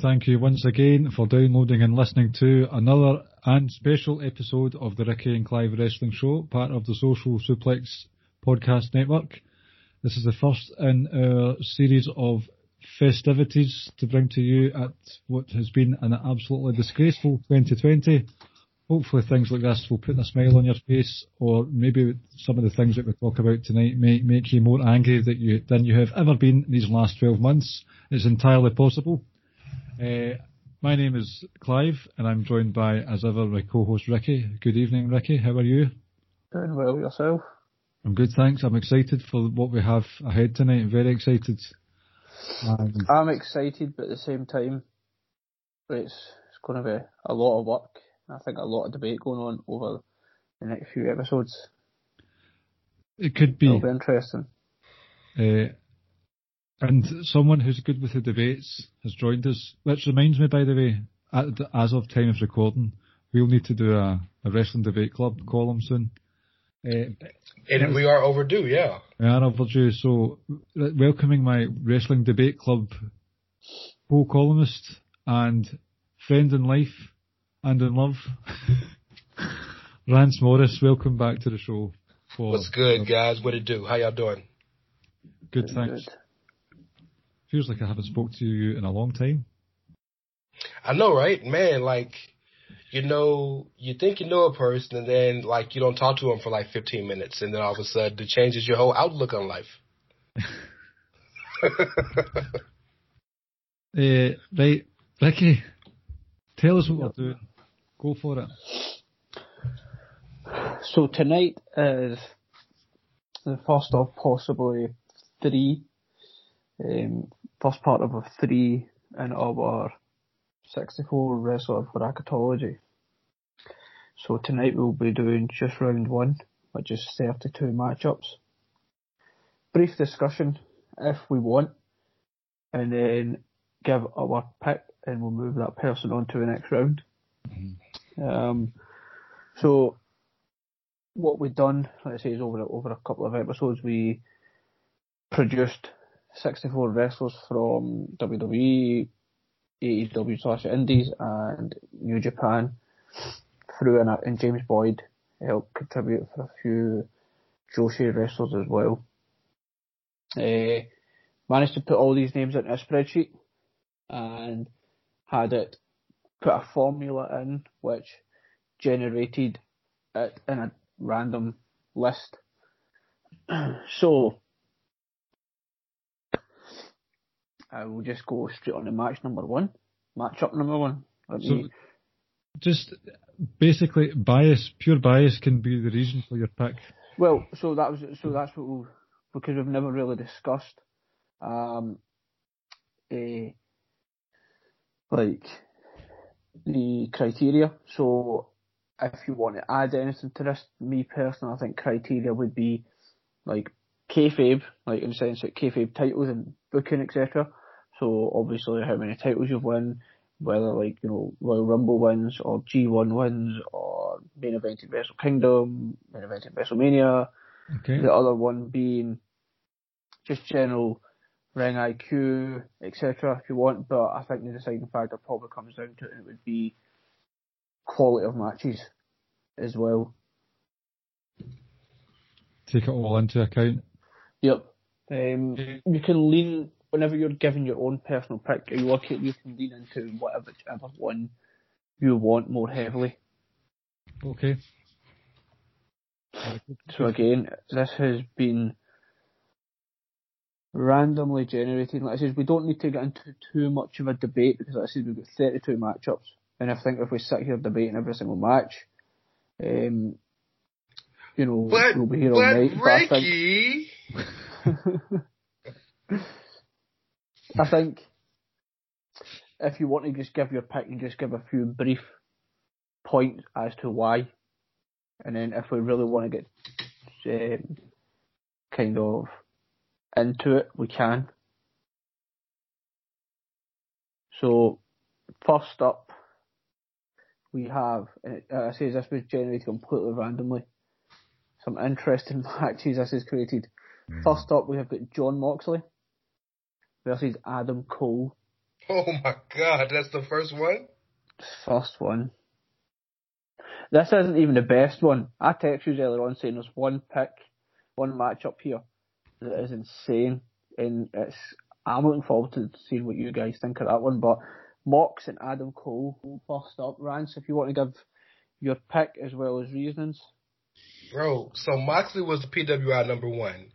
Thank you once again for downloading and listening to another and special episode of the Ricky and Clive Wrestling Show, part of the Social Suplex Podcast Network. This is the first in our series of festivities to bring to you at what has been an absolutely disgraceful 2020. Hopefully things like this will put a smile on your face or maybe some of the things that we talk about tonight may make you more angry that you, than you have ever been these last 12 months. It's entirely possible. Uh, my name is Clive, and I'm joined by, as ever, my co-host Ricky. Good evening, Ricky. How are you? Doing well yourself. I'm good, thanks. I'm excited for what we have ahead tonight. I'm Very excited. Um, I'm excited, but at the same time, it's it's going to be a lot of work. I think a lot of debate going on over the next few episodes. it could be, It'll be interesting. uh, and someone who's good with the debates has joined us. Which reminds me, by the way, at the, as of time of recording, we'll need to do a, a wrestling debate club column soon. Uh, And we are overdue, yeah. We are overdue, so uh, welcoming my Wrestling Debate Club co-columnist and friend in life and in love, Rance Morris, welcome back to the show. For What's good, guys? What it do? How y'all doing? Good, Doing thanks. good. Feels like I haven't spoke to you in a long time. I know, right? Man, like, you know, you think you know a person and then, like, you don't talk to them for like 15 minutes and then all of a sudden it changes your whole outlook on life. Uh, right, Ricky, tell us what we're doing. Go for it. So tonight is the first of possibly three, um, first part of a three in our 64 wrestler bracketology. So tonight we'll be doing just round one, which is 32 matchups. Brief discussion if we want, and then give our pick and we'll move that person on to the next round. Um, so what we've done, like I say, is over over a couple of episodes, we produced 64 wrestlers from WWE, AEW slash Indies, and New Japan through, and, and James Boyd helped contribute for a few Joshi wrestlers as well. Uh, managed to put all these names into a spreadsheet and had it put a formula in which generated it in a random list. so I will just go straight on to match number one. Match up number one. Let So, me- just basically, bias, pure bias can be the reason for your pick. well, so that was so that's what we'll, because we've never really discussed um a like the criteria. So if you want to add anything to this, me personally, I think criteria would be like kayfabe, like in the sense that kayfabe titles and booking, etc. So obviously how many titles you've won, whether like, you know, Royal Rumble wins or G1 wins or main event in Wrestle Kingdom, main event in WrestleMania, Okay. the other one being just general ring IQ, etc. if you want, but I think the deciding factor probably comes down to it, and it would be quality of matches as well. Take it all into account. Yep. Um, you can lean whenever you're giving your own personal pick. You look at you can lean into whatever whichever one you want more heavily. Okay. So again, this has been randomly generated. Like I said, we don't need to get into too much of a debate because like I said we've got 32 matchups, and I think if we sit here debating every single match, um, you know, But, we'll be here all but night. But I think, Ricky, I think if you want to just give your pick and just give a few brief points as to why, and then if we really want to get um, kind of into it, we can. So, first up, we have, and uh, I say this was generated completely randomly, some interesting matches this has created. First up, we have got John Moxley versus Adam Cole. oh my god, that's the first one? First one. This isn't even the best one. I texted you earlier on saying there's one pick, one match up here that is insane, and it's. I'm looking forward to seeing what you guys think of that one. But Mox and Adam Cole first up. Rance, if you want to give your pick as well as reasonings. Bro, so Moxley was the PWI number one.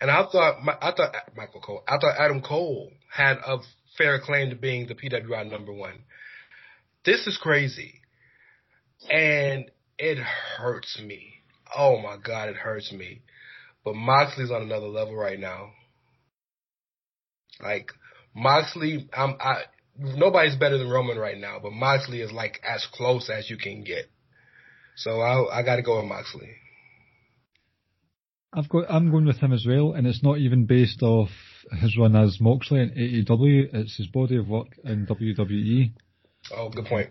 And I thought, I thought Michael Cole, I thought Adam Cole had a fair claim to being the PWI number one. This is crazy. And it hurts me. Oh my God, it hurts me. But Moxley's on another level right now. Like, Moxley, I'm, I, nobody's better than Roman right now, but Moxley is like as close as you can get. So I, I gotta go with Moxley. I've got. I'm going with him as well, and it's not even based off his run as Moxley in AEW. It's his body of work in WWE. Oh, good point.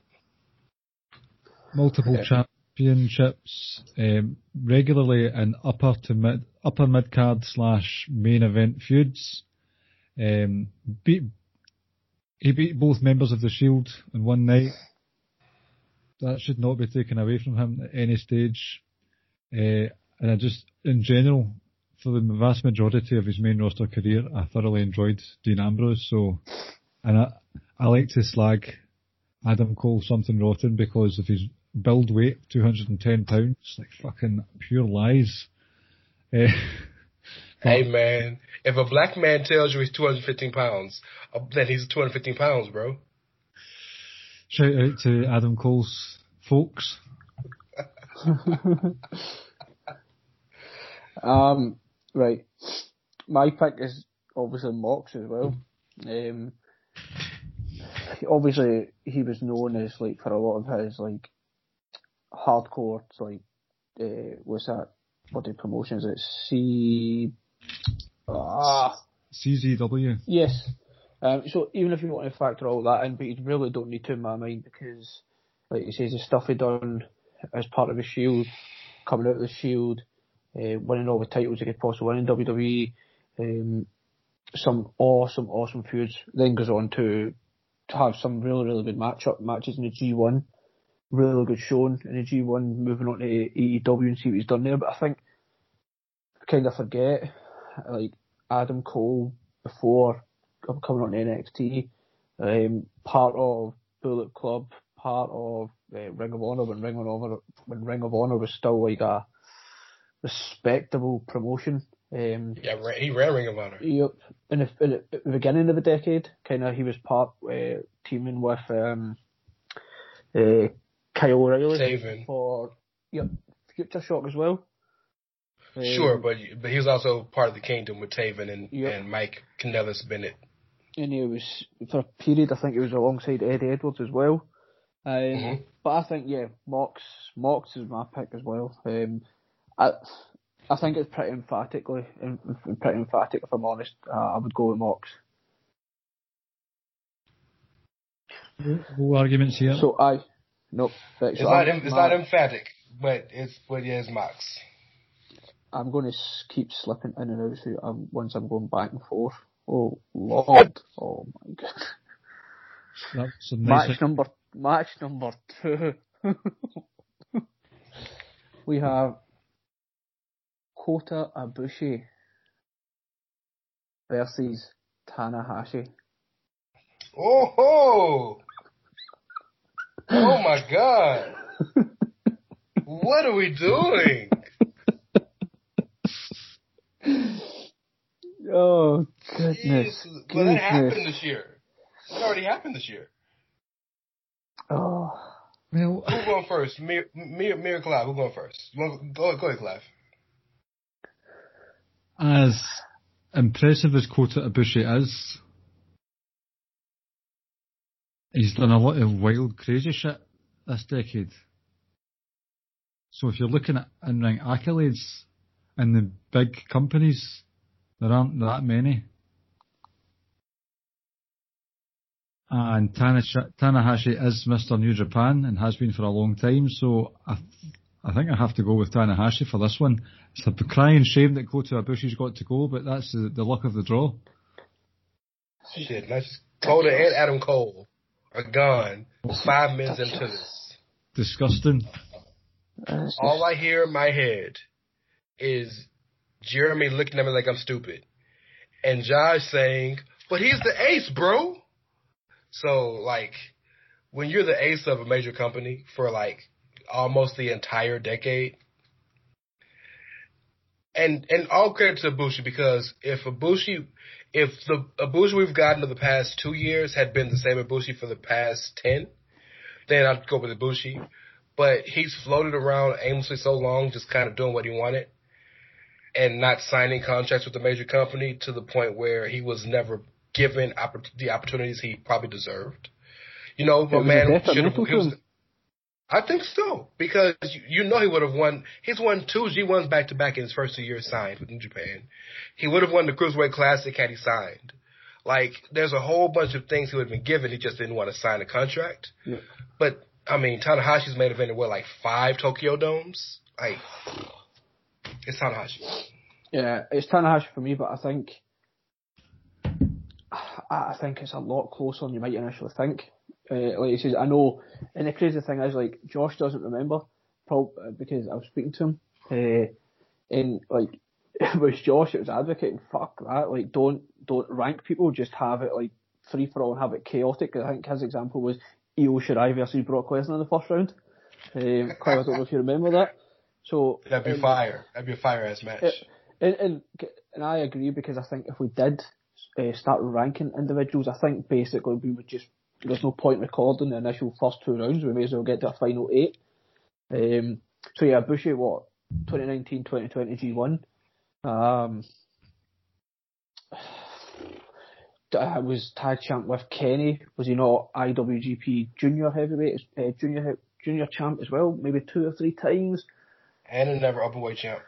Multiple Yeah. championships, um, regularly in upper to mid, upper mid card slash main event feuds. Um, beat. He beat both members of the Shield in one night. That should not be taken away from him at any stage. Uh, and I just, in general, for the vast majority of his main roster career, I thoroughly enjoyed Dean Ambrose. So, and I, I like to slag Adam Cole something rotten because of his build weight, 210 pounds, like fucking pure lies. Uh, Hey man, if a black man tells you he's 215 pounds, uh, then he's 215 pounds, bro. shout out to Adam Cole's folks. Um, right. My pick is obviously Mox as well. Um, obviously he was known as like for a lot of his like hardcore like uh, what's that bloody promotions? It's C. Ah, CZW. yes. Um, so even if you want to factor all that in, but you really don't need to in my mind because, like you says, the stuff he done as part of the Shield, coming out of the Shield, uh, winning all the titles he could possibly win in WWE, um, some awesome, awesome feuds. Then goes on to to have some really, really good matchup matches in the G1. Really good showing in the G1, moving on to AEW and see what he's done there. But I think kind of forget like Adam Cole before coming on to NXT, um, part of Bullet Club, part of uh, Ring of Honor when Ring of Honor when Ring of Honor was still like a respectable promotion. Um, Yeah, he ran Ring of Honor. Yep. In the, in the, beginning of the decade, kind of he was part uh, teaming with um, uh, Kyle O'Reilly Taven. for yep Future Shock as well. Um, Sure, but but he was also part of the Kingdom with Taven and Yep. and Mike Kanellis Bennett. and he was for a period. I think he was alongside Eddie Edwards as well. Um, Mhm. But I think yeah, Mox Mox is my pick as well. Um, I I think it's pretty emphatically, em- em- pretty emphatic. If I'm honest, uh, I would go with Mox. No arguments here. So I, nope. Right, It's so not I'm, em- it's my- not emphatic, but it's but yeah, it's Mox. I'm going to keep slipping in and out so um, once I'm going back and forth. Oh Lord! Oh my God! That's a Match number match number two. we have Kota Ibushi versus Tanahashi. Oh ho! Oh my God! What are we doing? Oh goodness. Jeez. Well, that happened this year. It already happened this year. Oh. Who's going first? Me, me, me or Clive? Who's going first? Want- Go, go ahead, Clive. As impressive as Kota Ibushi is, he's done a lot of wild, crazy shit this decade. So if you're looking at in-ring accolades in the big companies, there aren't that many. And Tanahashi, is Mr. New Japan and has been for a long time, so I, I think I have to go with Tanahashi for this one. It's a crying shame that Kota Ibushi's got to go, but that's the, the luck of the draw. Shit, let's just and Adam Cole are gone five minutes into this. Disgusting. All I hear in my head is Jeremy looking at me like I'm stupid. And Josh saying, but he's the ace, bro. So, like, when you're the ace of a major company for like almost the entire decade, and and all credit to Ibushi because if Ibushi, if the Ibushi we've gotten in the past two years had been the same Ibushi for the past ten, then I'd go with Ibushi. But he's floated around aimlessly so long, just kind of doing what he wanted, and not signing contracts with the major company to the point where he was never given oppor- the opportunities he probably deserved. You know, my man a should have. Detrimental to him. I think so because you, you know he would have won. He's won two G1s back to back in his first two years signed with New Japan. He would have won the Cruiserweight Classic had he signed. Like, there's a whole bunch of things he would have been given. He just didn't want to sign a contract. Yeah. But I mean, Tanahashi's made event what like five Tokyo Domes. Like, it's Tanahashi. Yeah, it's Tanahashi for me, but I think I think it's a lot closer than you might initially think. Uh, like he says, I know, and the crazy thing is, like Josh doesn't remember, prob- uh, because I was speaking to him, uh, and like it was Josh that was advocating, fuck that, like don't don't rank people, just have it like free for all and have it chaotic. I think his example was Io Shirai versus Brock Lesnar in the first round. Um, Clive, I don't know if you remember that. So That'd be um, fire. That'd be a fire ass match. it- and, and and I agree because I think if we did uh, start ranking individuals, I think basically we would just there's no point recording the initial first two rounds. We may as well get to a final eight. Um, so yeah, Bushy, what 2019, 2020 G1. Um, I was tag champ with Kenny. Was he not IWGP Junior Heavyweight, uh, Junior Junior champ as well? Maybe two or three times. and a never openweight champ.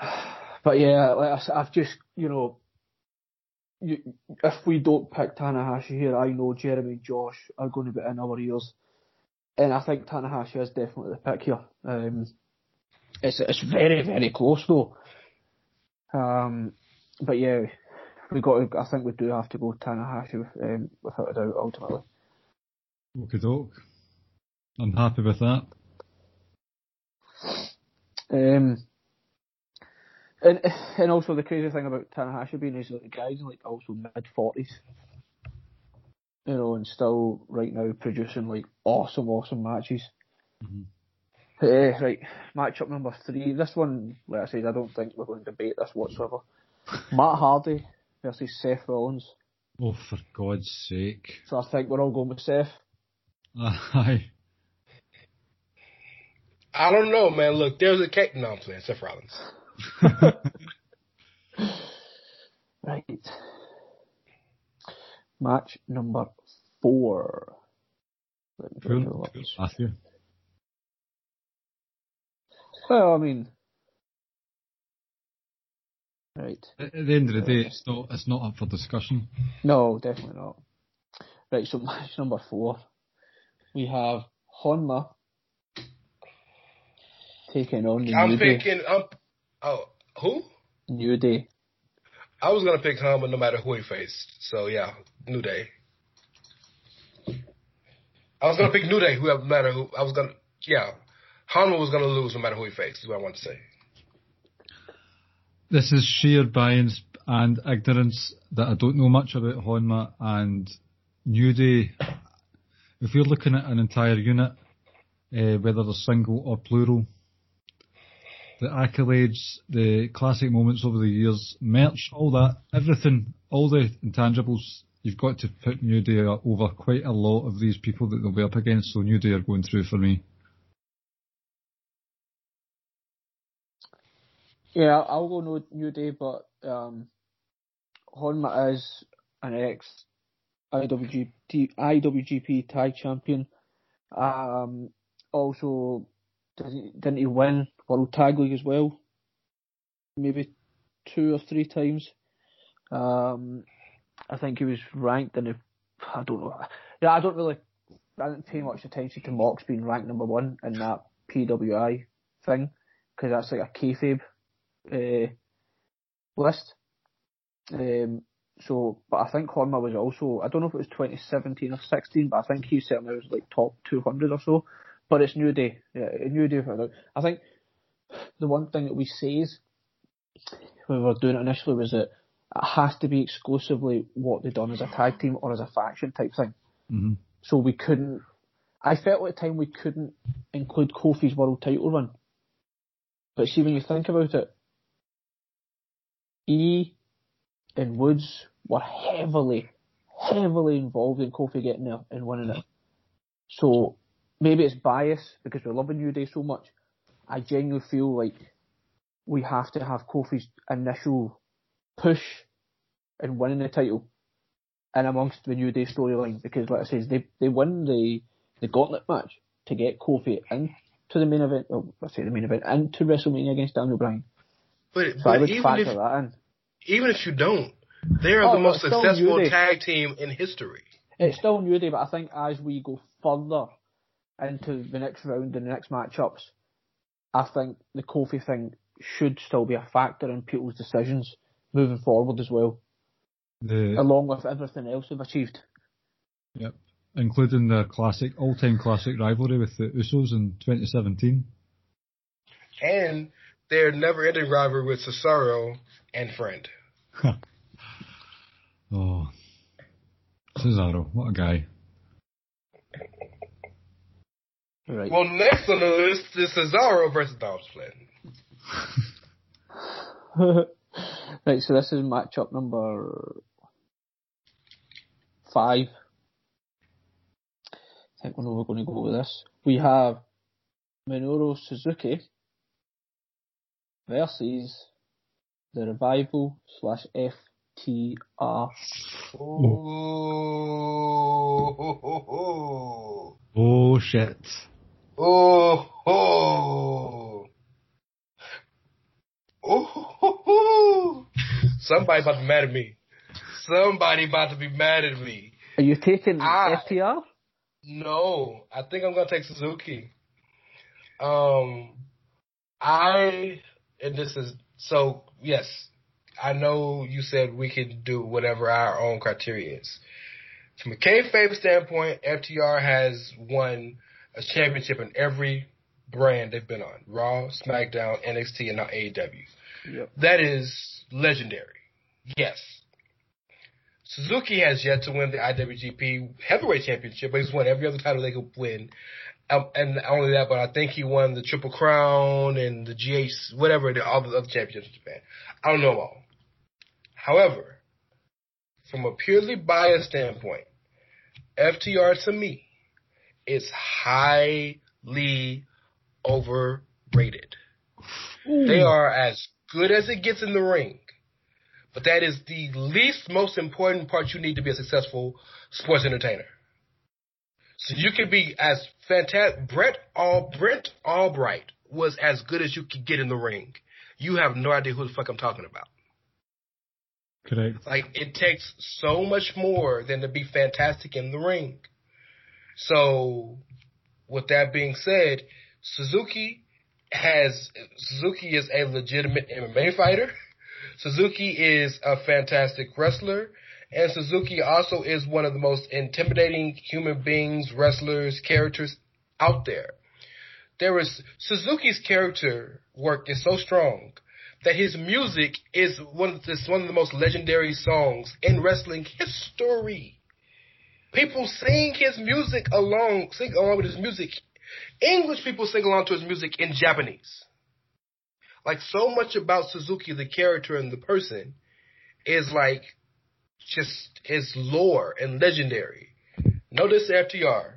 But yeah, like I I've just, you know, you, if we don't pick Tanahashi here, I know Jeremy and Josh are going to be in our ears. And I think Tanahashi is definitely the pick here. Um, it's, it's very, very close though. Um, but yeah, we got to, I think we do have to go Tanahashi um, without a doubt ultimately. Okie doke. I'm happy with that. Um, and and also the crazy thing about Tanahashi being is that the guy's like also mid forties, you know, and still right now producing like awesome, awesome matches. Mhm. Eh, right, matchup number three. This one, like I said, I don't think we're going to debate this whatsoever. Matt Hardy versus Seth Rollins. Oh, for God's sake. So I think we're all going with Seth. Aye. I don't know, man. Look, there's a cake. No, I'm playing Seth Rollins. Right. Match number four. Let me bring it Cool. up. Matthew. Well, I mean, right. At at the end of the day, it's not, it's not up for discussion. No, definitely not. Right, so match number four. We have Honma taking on the I'm New Day. picking. Um, oh, who? New Day. I was gonna pick Honma no matter who he faced. So yeah, New Day. I was gonna pick New Day, who no matter who. I was gonna yeah, Honma was gonna lose no matter who he faced. Is what I want to say. This is sheer bias and ignorance that I don't know much about Honma and New Day. If you're looking at an entire unit, uh, whether they're single or plural, the accolades, the classic moments over the years, merch, all that, everything, all the intangibles, you've got to put New Day over quite a lot of these people that they'll be up against, so New Day are going through for me. Yeah, I'll go no New Day, but um, Honma is an ex IWGP IWGP Tag Champion. Um, also, didn't he win World Tag League as well? Maybe two or three times. Um, I think he was ranked in the. I don't know. Yeah, I don't really. I didn't pay much attention to Mox being ranked number one in that PWI thing because that's like a kayfabe uh, list. Um, so, but I think Honma was also, I don't know if it was 2017 or 16, but I think he certainly was like top 200 or so. But it's New Day. Yeah, New Day. I think the one thing that we say is, when we were doing it initially was that it has to be exclusively what they've done as a tag team or as a faction type thing. Mm-hmm. So we couldn't, I felt at the time we couldn't include Kofi's world title run. But see, when you think about it, E and Woods were heavily, heavily involved in Kofi getting there and winning it. So maybe it's bias because we're loving New Day so much. I genuinely feel like we have to have Kofi's initial push in winning the title and amongst the New Day storyline because like I say, they they win the the gauntlet match to get Kofi into the main event well let's say the main event into WrestleMania against Daniel Bryan. But, So but I even if even if you don't, they are Oh, the most successful tag team in history. It's still New Day, but I think as we go further into the next round and the next matchups, I think the Kofi thing should still be a factor in people's decisions moving forward as well, The, along with everything else they've achieved. yep. Including the classic, all-time classic rivalry with the Usos in 2017. And their never ending rivalry with Cesaro and Friend. Oh. Cesaro, what a guy. Right. Well, next on the list is Cesaro versus Dolph Ziggler. right, so this is matchup number five. I think we know we're going to go with this. We have Minoru Suzuki versus the Revival slash FTR. Oh, Oh shit. Oh, ho! oh, oh, Somebody about to be mad at me. Somebody about to be mad at me. Are you taking Ah. FTR? No, I think I'm gonna take Suzuki. Um, I and this is so yes, I know you said we can do whatever our own criteria is. From a kayfabe standpoint, FTR has won a championship in every brand they've been on: Raw, SmackDown, NXT, and now AEW. Yep. That is legendary. Yes. Suzuki has yet to win the IWGP Heavyweight Championship, but he's won every other title they could win. Um, and not only that, but I think he won the Triple Crown and the GH, whatever, the, all the other championships in Japan. I don't know them all. However, from a purely biased standpoint, FTR to me is highly overrated. They are as good as it gets in the ring. But that is the least most important part you need to be a successful sports entertainer. So you can be as fantastic. Brett All Brent Albright was as good as you could get in the ring. You have no idea who the fuck I'm talking about. Correct. Like it takes so much more than to be fantastic in the ring. So, with that being said, Suzuki has Suzuki is a legitimate MMA fighter. Suzuki is a fantastic wrestler, and Suzuki also is one of the most intimidating human beings, wrestlers, characters out there. There is Suzuki's character work is so strong that his music is one of this one of the most legendary songs in wrestling history. People sing his music along, sing along with his music. English people sing along to his music in Japanese. like so much about Suzuki, the character and the person, is like just his lore and legendary. No this FTR,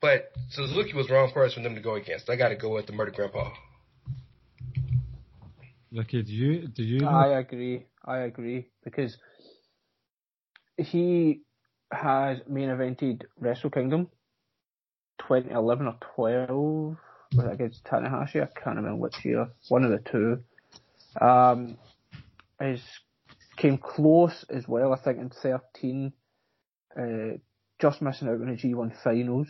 but Suzuki was the wrong person for them to go against. I got to go with the Murder Grandpa. Ricky, do you do you? I agree. I agree because he has main evented Wrestle Kingdom 2011 or 12 was it against Tanahashi? I can't remember which year. One of the two. Um, is came close as well. I think in 13, uh, just missing out on the G1 finals.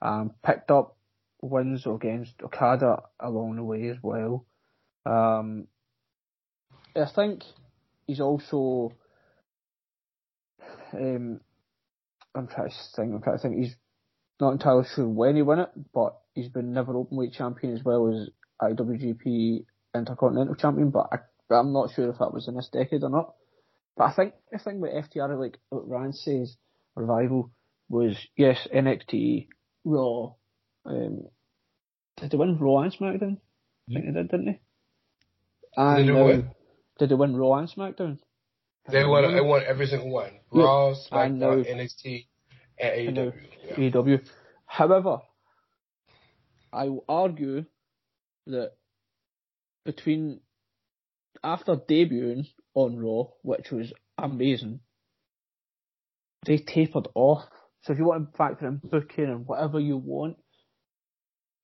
Um, picked up wins against Okada along the way as well. Um, I think he's also. Um, I'm trying to think. I'm trying to think. He's not entirely sure when he won it, but he's been never openweight champion as well as IWGP Intercontinental Champion. But I, I'm not sure if that was in this decade or not. But I think the thing with FTR, like what Ryan says, revival was yes NXT, Raw. Um, did they win Raw and SmackDown? I think they did, didn't they? And Did they win? did they win Raw and SmackDown? They won. They won every single one. Raw, SmackDown, NXT, and AEW. Yeah. AEW. However, I will argue that between after debuting on Raw, which was amazing, they tapered off. So if you want to factor in booking and whatever you want,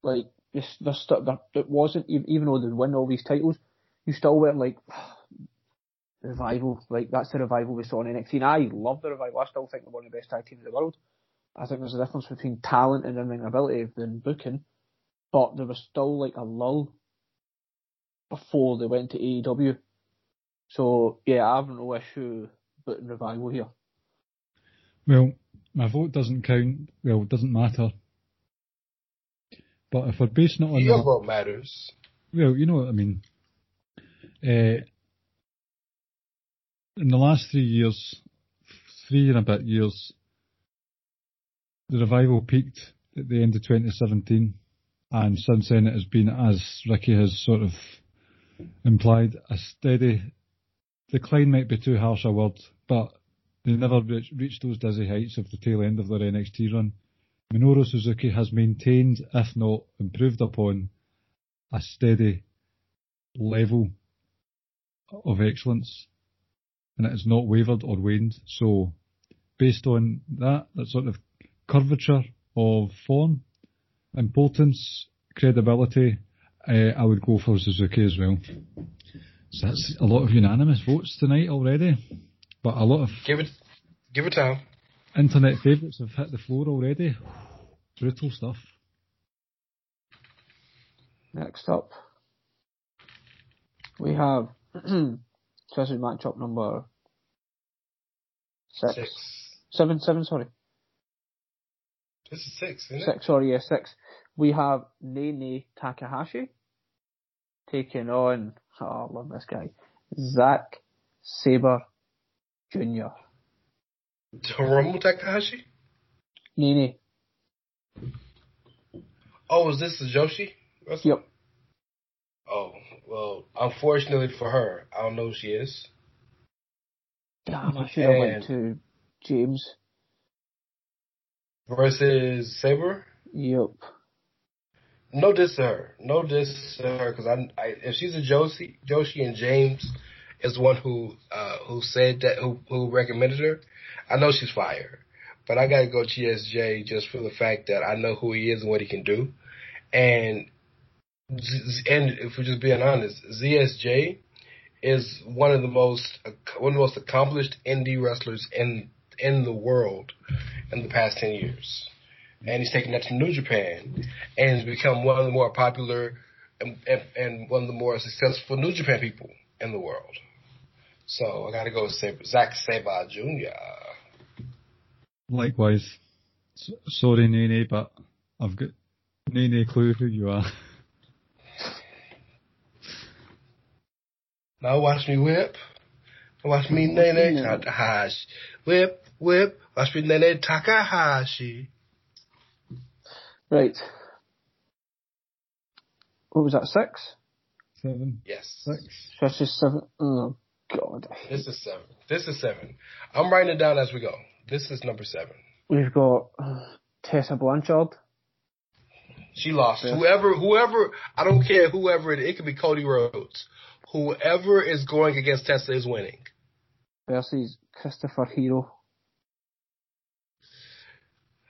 like this, this stuff, that it wasn't even though they win all these titles, you still were like ah, revival. Like that's the revival we saw in NXT. And I love the revival. I still think they're one of the best tag teams in the world. I think there's a difference between talent and in-ring ability than booking, but there was still like a lull before they went to AEW. So yeah, I have no issue booking revival here. Well, my vote doesn't count. Well, it doesn't matter. But if we're basing it on Your that, vote matters. well, you know what I mean. Uh, in the last three years, three and a bit years, the revival peaked at the end of 2017, and since then it has been, as Ricky has sort of implied, a steady decline. Might be too harsh a word, but they never reach, reached those dizzy heights of the tail end of their NXT run. Minoru Suzuki has maintained, if not improved upon, a steady level of excellence, and it has not wavered or waned. So, based on that, that sort of curvature of form, importance, credibility, uh, I would go for Suzuki as well. So that's a lot of unanimous votes tonight already, but a lot of Give it. Give it time. internet favourites have hit the floor already. Brutal stuff. Next up, we have so this is matchup number six. Six. seven, seven. Sorry, This is six, isn't it? six. Sorry, yeah, six. We have Nene Takahashi taking on. Oh, I love this guy, Zack Sabre Jr. Hiromu Takahashi. Nene. Oh, is this the Joshi? wrestler? Yep. Oh, well, unfortunately for her, I don't know who she is. Damn, I should have went to James. Versus Sabre. Yep. No diss to her. No diss to her because I, I, if she's a Joshi, Joshi and James is the one who, uh, who said that, who, who recommended her. I know she's fire, but I gotta go ZSJ just for the fact that I know who he is and what he can do. And, and if we're just being honest, ZSJ is one of the most, one of the most accomplished indie wrestlers in, in the world in the past 10 years and he's taken that to New Japan, and has become one of the more popular and, and, and one of the more successful New Japan people in the world. So I got to go with Zack Sabre Jr. Likewise. Sorry, Nene, but I've got Nene clue who you are. Now watch me whip. Watch me Nene Takahashi. Whip, whip. Watch me Nene Takahashi. Right. What was that? Six. seven, Yes. six. Trish is seven. Oh God. This is seven. This is seven. I'm writing it down as we go. This is number seven. We've got uh, Tessa Blanchard. She lost. Yeah. Whoever, whoever, I don't care whoever it, it could be Cody Rhodes. Whoever is going against Tessa is winning. versus Christopher Hero.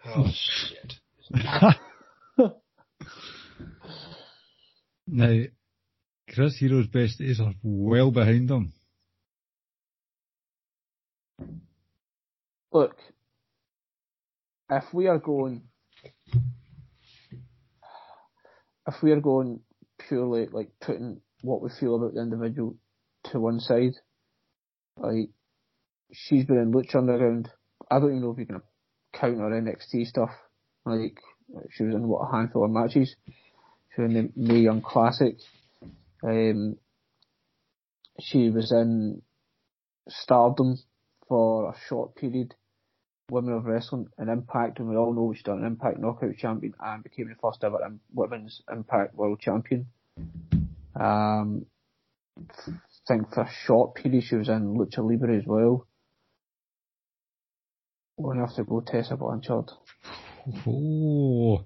Oh shit. now, Chris Hero's best days are well behind him. Look, if we are going, if we are going purely like putting what we feel about the individual to one side, like she's been in Lucha Underground. I don't even know if you can count her NXT stuff. Like she was in what a handful of matches. She was in the Mae Young Classic. Um, she was in Stardom for a short period. Women of Wrestling and Impact, and we all know she's done an Impact Knockout Champion and became the first ever Women's Impact World Champion. Um, I think for a short period she was in Lucha Libre as well. We're gonna have to go Tessa Blanchard. Oh,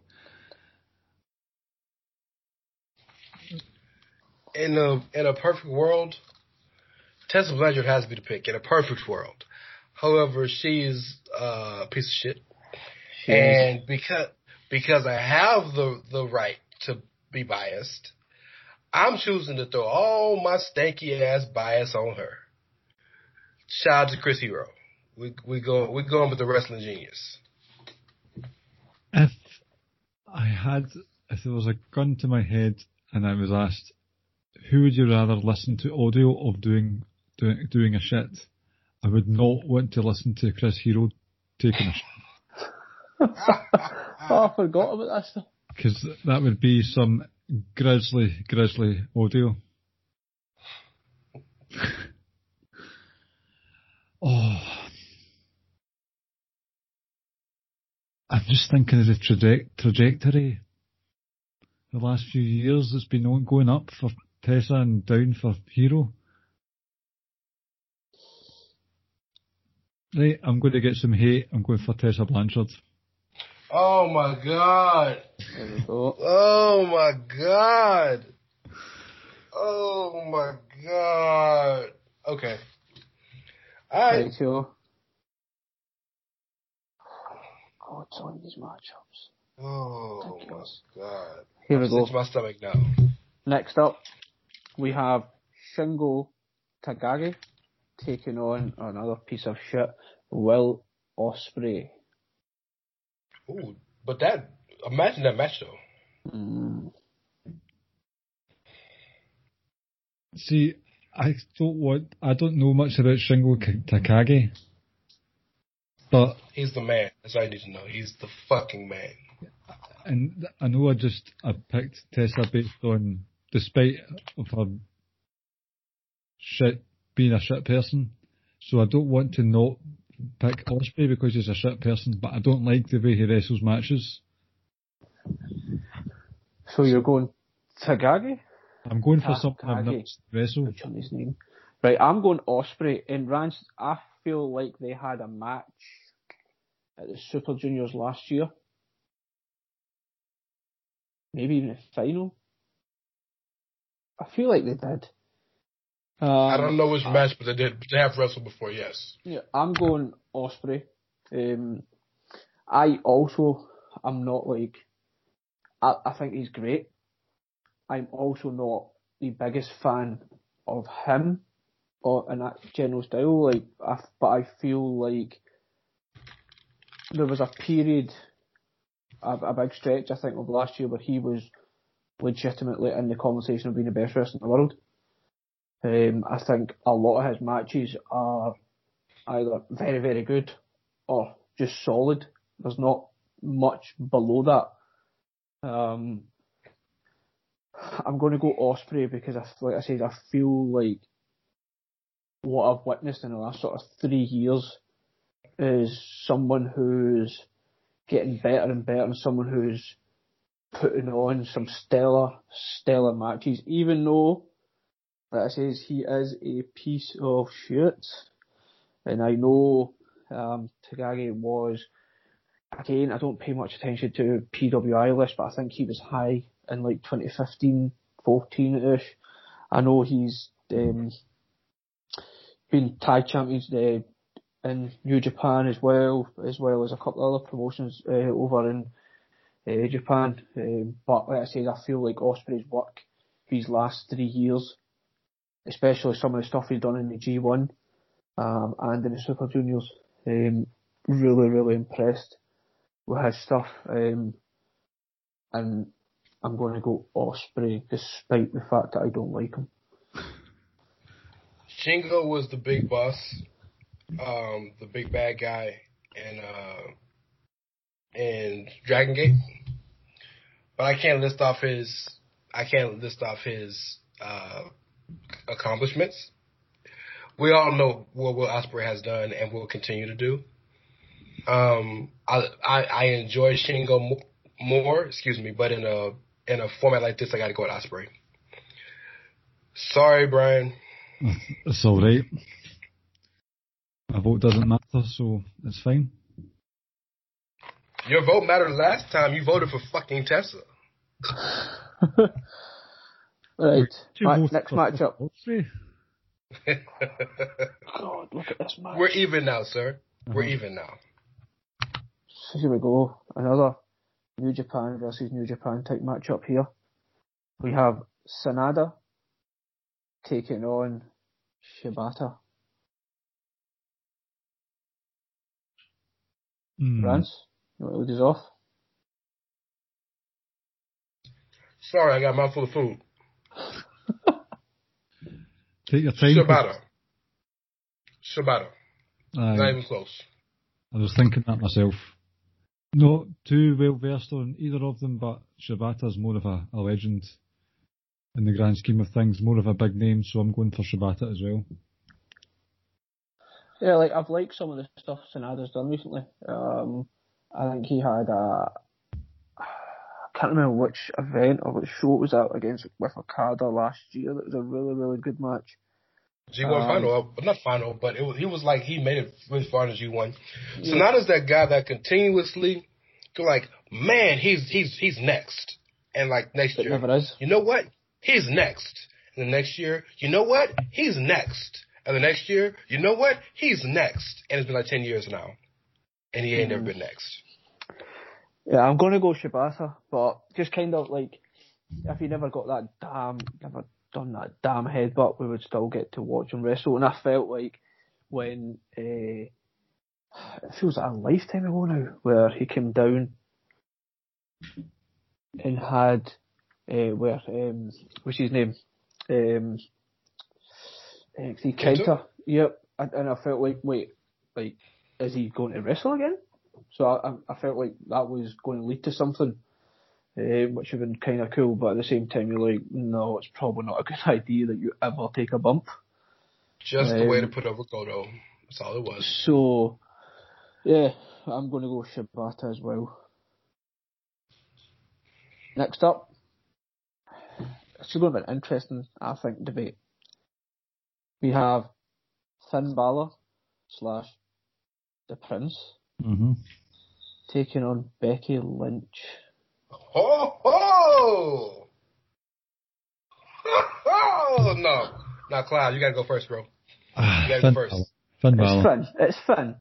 In a in a perfect world, Tessa Blanchard has to be the pick. In a perfect world, however, she's uh, a piece of shit. She is. And because because I have the the right to be biased, I'm choosing to throw all my stanky ass bias on her. Shout out to Chris Hero. We we go we going with the wrestling genius. if I had, if there was a gun to my head and I was asked, who would you rather listen to audio of doing doing doing a shit? I would not want to listen to Chris Hero taking a shit oh, I forgot about that stuff. because that would be some grisly, grisly audio. oh, I'm just thinking of the traje- trajectory. The last few years, it's been on- going up for Tessa and down for Hero. Right, I'm going to get some hate. I'm going for Tessa Blanchard. Oh my god. There we go. Oh my god. Oh my god. Okay. Alright. Right, so. God, it's on these matchups. Oh my god. Here we go. to my stomach now. Next up, we have Shingo Takagi taking on another piece of shit, Will Ospreay. Ooh, but that imagine that match though. Mm. See, I don't want, I don't know much about Shingo Takagi, but He's the man. That's all I need to know. He's the fucking man. and I know I just I picked Tessa based on, despite of her shit being a shit person, so I don't want to not pick Ospreay because he's a shit person, but I don't like the way he wrestles matches. So you're going Takagi? I'm going for something I've never wrestled. His name? Right, I'm going Ospreay. And Rance, I feel like they had a match at the Super Juniors last year. Maybe even a final. I feel like they did. Um, I don't know which match, but they did. They have wrestled before. Yes. Yeah, I'm going Ospreay. Um, I also I'm not like. I, I think he's great. I'm also not the biggest fan of him or in that general style. Like, I, but I feel like there was a period, a, a big stretch, I think, of last year where he was legitimately in the conversation of being the best wrestler in the world. Um, I think a lot of his matches are either very, very good or just solid. There's not much below that. Um, I'm going to go Ospreay because, I, like I said, I feel like what I've witnessed in the last sort of three years is someone who's getting better and better and someone who's putting on some stellar, stellar matches, even though that says he is a piece of shit. And I know um, Takagi was, again, I don't pay much attention to PWI list, but I think he was high in like 2015, 14-ish. I know he's um, been tag champions uh, in New Japan as well, as well as a couple of other promotions uh, over in uh, Japan. Um, but like I said, I feel like Ospreay's work these last three years, especially some of the stuff he's done in the G1 um, and in the Super Juniors, um, really, really impressed with his stuff. Um, and I'm going to go Ospreay, despite the fact that I don't like him. Shingo was the big boss, um, the big bad guy in uh, in Dragon Gate, but I can't list off his I can't list off his uh, accomplishments. We all know what Will Ospreay has done and will continue to do. Um, I, I, I enjoy Shingo more, excuse me, but in a in a format like this, I got to go with Ospreay. Sorry, Brian. It's all right. My vote doesn't matter, so it's fine. Your vote mattered last time. You voted for fucking Tessa. right. Two Ma- votes next for matchup. God, look at this match. We're even now, sir. We're Uh-huh. even now. So here we go. Another New Japan versus New Japan type matchup here. We have Sanada taking on Shibata. Hmm. Rance, you want to lead us off? Sorry, I got a mouthful of food. Take your time. Shibata. Shibata. Aye. Not even close. I was thinking that myself. Not too well versed on either of them, but Shibata's more of a, a legend in the grand scheme of things, more of a big name, so I'm going for Shibata as well. Yeah, like I've liked some of the stuff Sanada's done recently. Um, I think he had a, I can't remember which event or which show it was at against with Okada last year. That was a really really good match. G1 Um, final, uh, not final, but it was, he was like, he made it really far in the G1. Sanada's that guy that continuously like, man, he's, he's, he's next. And like next It year, you know what? He's next. And the next year, you know what? He's next. And the next year, you know what? He's next. And it's been like 10 years now. And he ain't never been next. Yeah, I'm gonna go Shibata, but just kind of like if he never got that damn, never done that damn headbutt, we would still get to watch him wrestle. And I felt like when uh, it feels like a lifetime ago now, where he came down and had uh, where um, what's his name, um, NXT Kento? Kenta. Yep, and I felt like wait, like is he going to wrestle again? So I, I- I felt like that was going to lead to something, uh, which would have been kind of cool. But at the same time, you're like, no, it's probably not a good idea that you ever take a bump. Just the way to Um, put over Goto. That's all it was. So, yeah, I'm going to go Shibata as well. Next up, it's going to be an interesting, I think, debate. We have Finn Balor slash the Prince Mm-hmm. Taking on Becky Lynch. Ho ho! Oh no, now Cloud, you gotta go first, bro. You gotta go first. Balor. Finn It's Balor. Finn. It's Finn.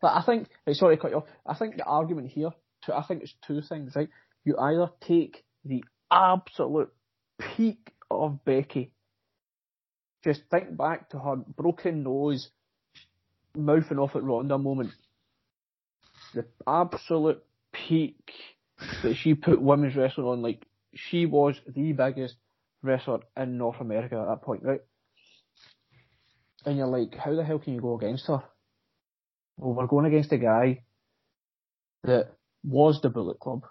But I think, right, sorry to cut you off. I think the argument here, I think it's two things, right? You either take the absolute peak of Becky. Just think back to her broken nose, mouthing off at Ronda moment. The absolute peak that she put women's wrestling on, like, she was the biggest wrestler in North America at that point, right? And you're like, how the hell can you go against her? Well, we're going against a guy that was the Bullet Club.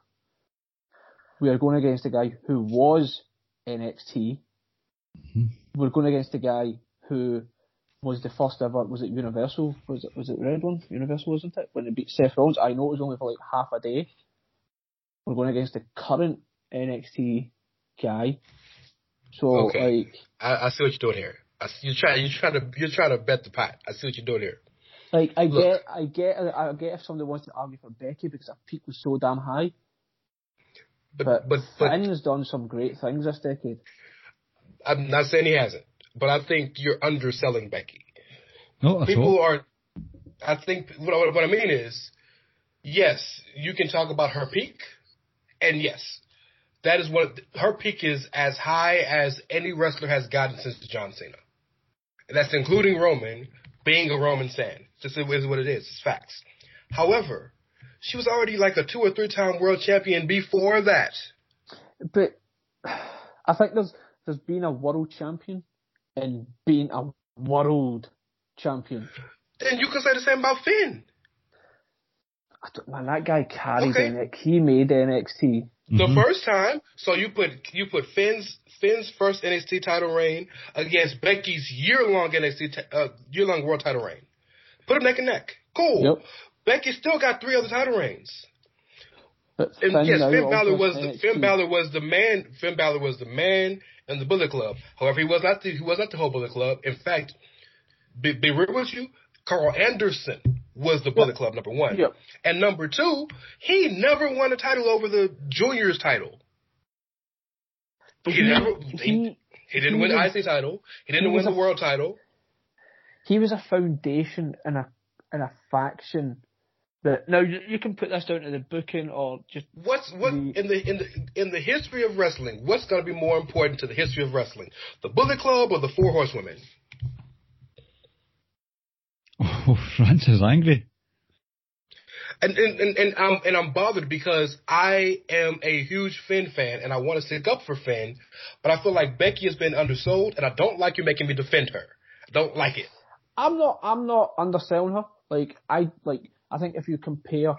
We are going against a guy who was NXT. Mhm. We're going against a guy who was the first ever, was it Universal? Was it, was it the red one? Universal, wasn't it? When it beat Seth Rollins. I know it was only for like half a day. We're going against the current NXT guy. So Okay. like, I, I see what you're doing here. I see, you're trying. You're trying to. You're trying to bet the pot. I see what you're doing here. like I Look. get, I get, I get if somebody wants to argue for Becky because her peak was so damn high. But But, but but Finn has done some great things this decade. I'm not saying he hasn't. But I think you're underselling Becky. Not at People all. are. I think what, I- what I mean is, yes, you can talk about her peak, and yes, that is what her peak is as high as any wrestler has gotten since John Cena. And that's including Roman being a Roman fan. Just is what it is. It's facts. However, she was already like a two or three time world champion before that. But I think there's there's been a world champion and being a world champion. Then you can say the same about Finn. I don't, man, that guy carried Okay. NXT. He made NXT. The Mhm. first time, so you put you put Finn's Finn's first NXT title reign against Becky's year long NXT ti- uh, year long world title reign. Put them neck and neck. Cool. Yep. Becky still got three other title reigns. But And Finn yes, Finn also Balor was the, NXT. Finn Balor was the man. Finn Balor was the man in the Bullet Club. However, he was not the, he was not the whole Bullet Club. In fact, be, be real with you, Karl Anderson was the Bullet Club number one. Yep. And number two, he never won a title over the juniors title. He, never. He, he, he didn't he win the was- IC title. He didn't he win the a- world title. he was a foundation in a in a faction that now you, you can put this down to the booking or just What's what The- in the in the in the history of wrestling? What's going to be more important to the history of wrestling, the Bullet Club or the Four Horsewomen? Oh, France is angry. And and, and and I'm and I'm bothered because I am a huge Finn fan and I want to stick up for Finn, but I feel like Becky has been undersold and I don't like you making me defend her. I don't like it. I'm not I'm not underselling her. Like I like I think if you compare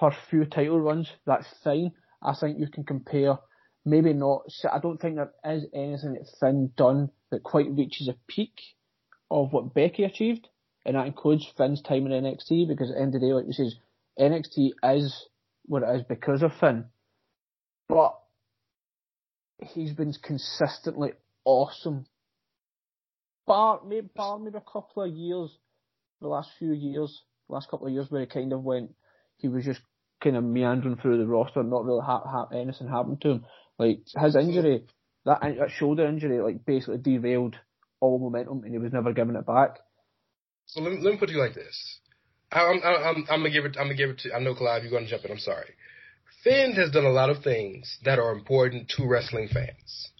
her few title runs, that's fine. I think you can compare maybe not I don't think there is anything that Finn done that quite reaches a peak of what Becky achieved. And that includes Finn's time in NXT because at the end of the day, like you says, NXT is what it is because of Finn. But he's been consistently awesome bar maybe, bar maybe a couple of years, the last few years, last couple of years where he kind of went, he was just kind of meandering through the roster, not really ha- ha- anything happened to him. Like his injury, that, that shoulder injury, like basically derailed all momentum, and he was never given it back. So let me, let me put it like this. I'm, I'm, I'm gonna give it. I'm gonna give it to. I know Clive, you're gonna jump in. I'm sorry. Finn has done a lot of things that are important to wrestling fans.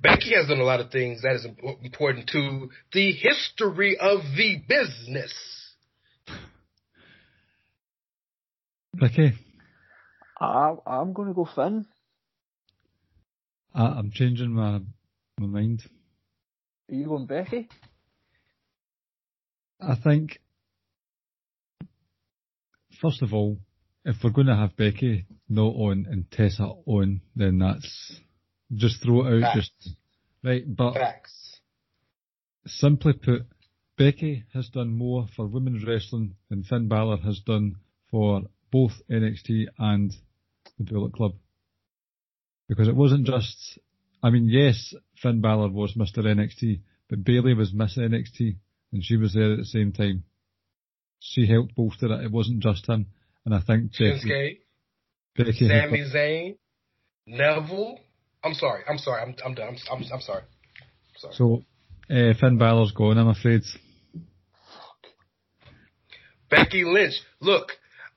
Becky has done a lot of things that is important to the history of the business. Ricky, I, I'm going to go Finn. I, I'm changing my my mind. Are you going Becky? I think, first of all, if we're going to have Becky not on and Tessa on, then that's just throw it out. Facts. Just right, but Facts. simply put, Becky has done more for women's wrestling than Finn Balor has done for both NXT and the Bullet Club. Because it wasn't just, I mean, yes, Finn Balor was Mr. NXT, but Bayley was Miss NXT, and she was there at the same time. She helped bolster it. It wasn't just him, and I think Becky, Shinsuke, Becky Sami Zayn, Neville. I'm sorry. I'm sorry. I'm, I'm done. I'm, I'm, I'm sorry. sorry. so uh, Finn Balor's gone. I'm afraid. Becky Lynch. Look,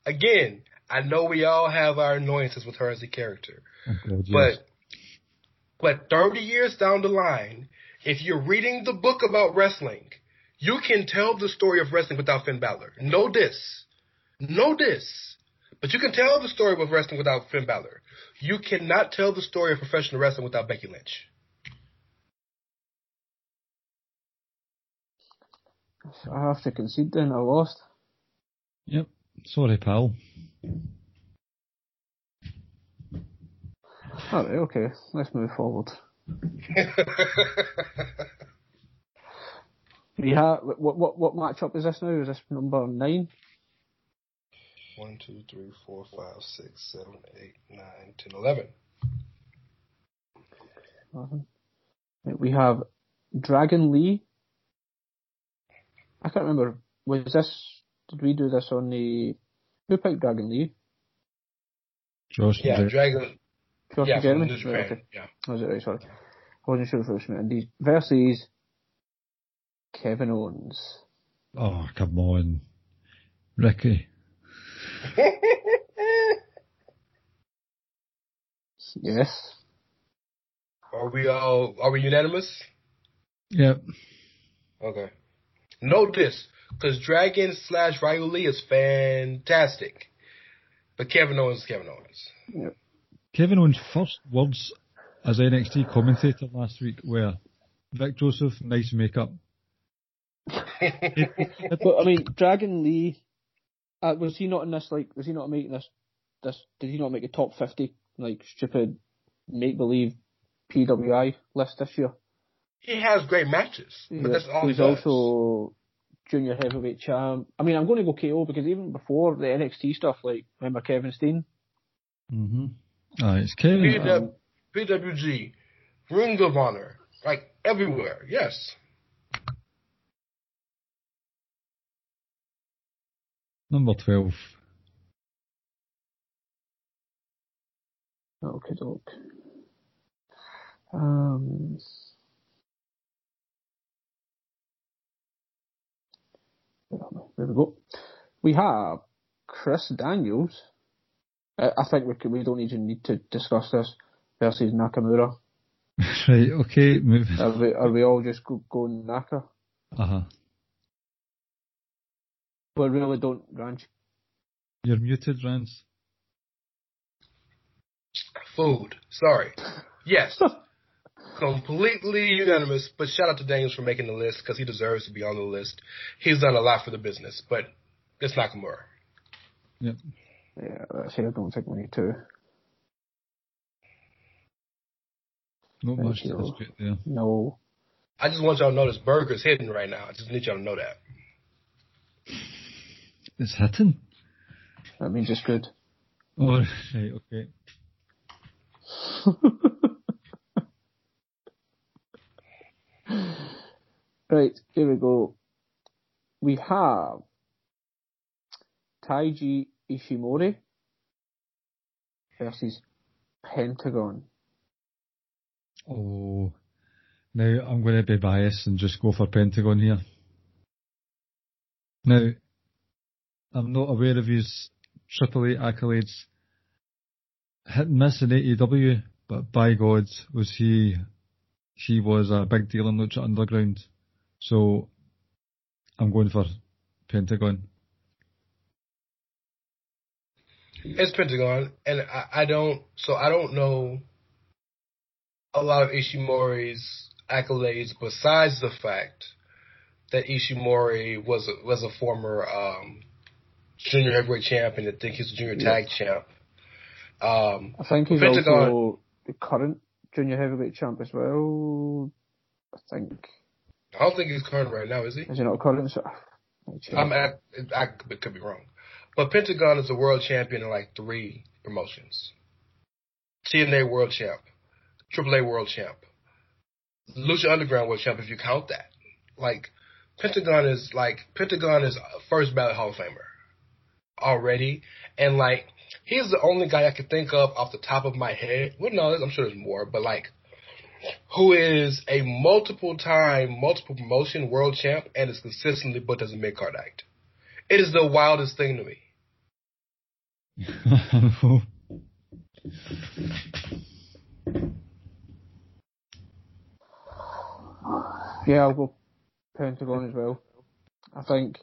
again, I know we all have our annoyances with her as a character. Oh God, yes. But but 30 years down the line, if you're reading the book about wrestling, you can tell the story of wrestling without Finn Balor. Know this. Know this. But you can tell the story of wrestling without Finn Balor. You cannot tell the story of professional wrestling without Becky Lynch. I have to concede then, I lost. Yep. Sorry, pal. Alright, okay, let's move forward. We have, what, what, what matchup is this now? Is this number nine? One, two, three, four, five, six, seven, eight, nine, ten, eleven. Eleven. We have Dragon Lee. I can't remember. Was this? Did we do this on the? Who picked Dragon Lee? Josh. Yeah, Dra- Dragon. Josh Yeah, Jeremy. Right, okay. Yeah. Was it right? Sorry. I wasn't sure if it was from Indies. Versus Kevin Owens. Oh, come on. Ricky. Yes. are we all? Are we unanimous? Yep. Okay. Note this, because Dragon slash Ryu Lee is fantastic, but Kevin Owens is Kevin Owens. Kevin Owens' first words as NXT commentator last week were, Vic Joseph, nice makeup. But I mean, Dragon Lee, uh, was he not in this? Like, was he not making this? This did he not make a top fifty like stupid make believe PWI list this year? he has great matches, but that's all he He's does. also junior heavyweight champ. I mean, I'm going to go KO because even before the NXT stuff, like remember Kevin Steen? Mm-hmm. Ah, it's Kevin. PW, PWG, Ring of Honor, like everywhere. Yes. Number 12. Okay, doke. Um. where am I? There we go. We have Chris Daniels. I, I think we could, we don't even need to discuss this versus Nakamura. right, okay, move. Are we, are we all just go, going Naka? Uh-huh. But we really don't ranch. You're muted, Rance. Food. Sorry. Yes. Completely unanimous, but shout out to Daniels for making the list because he deserves to be on the list. He's done a lot for the business, but it's Nakamura. Yep. Yeah, that's it. I don't think we need to. Not Thank much to you. dispute there. No. I just want y'all to know this burger's hidden right now. I just need y'all to know that. It's hidden. That means it's good. Oh, right, okay. Right, here we go. We have Taiji Ishimori versus Pentagon. Oh. Now, I'm going to be biased and just go for Pentagon here. Now, I'm not aware of his Triple A accolades. Hit and miss in AEW, but by God, was he, he was a big deal in Lucha Underground. So, I'm going for Pentagon. It's Pentagon, and I, I don't. So I don't know a lot of Ishimori's accolades besides the fact that Ishimori was a, was a former um, junior heavyweight champ, and I think he's a junior tag champ. Um, I think he's Pentagon- also the current junior heavyweight champ as well. I think. I don't think he's current right now, is he? Is he not current? So, let me check. I'm at, I could be wrong, but Pentagon is a world champion in like three promotions: TNA World Champ, AAA World Champ, Lucha Underground World Champ. If you count that, like Pentagon is like Pentagon is a first ballot Hall of Famer already, and like he's the only guy I can think of off the top of my head. Well, no, I'm sure there's more, but like who is a multiple time, multiple promotion world champ and is consistently booked as a mid card act. It is the wildest thing to me. Yeah, I'll go Pentagon as well. I think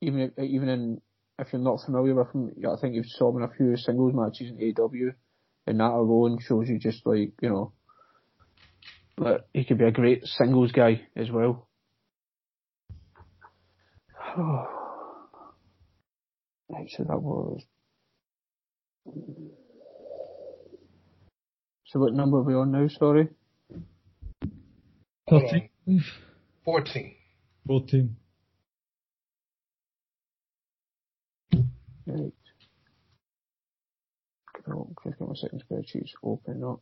even even in if you're not familiar with him, I think you've saw him in a few singles matches in AW, and that alone shows you just like you know that he could be a great singles guy as well. right, so that was. So what number are we on now? Sorry. Hold Fourteen. 13, Right. Oh, just get my second spreadsheets open up.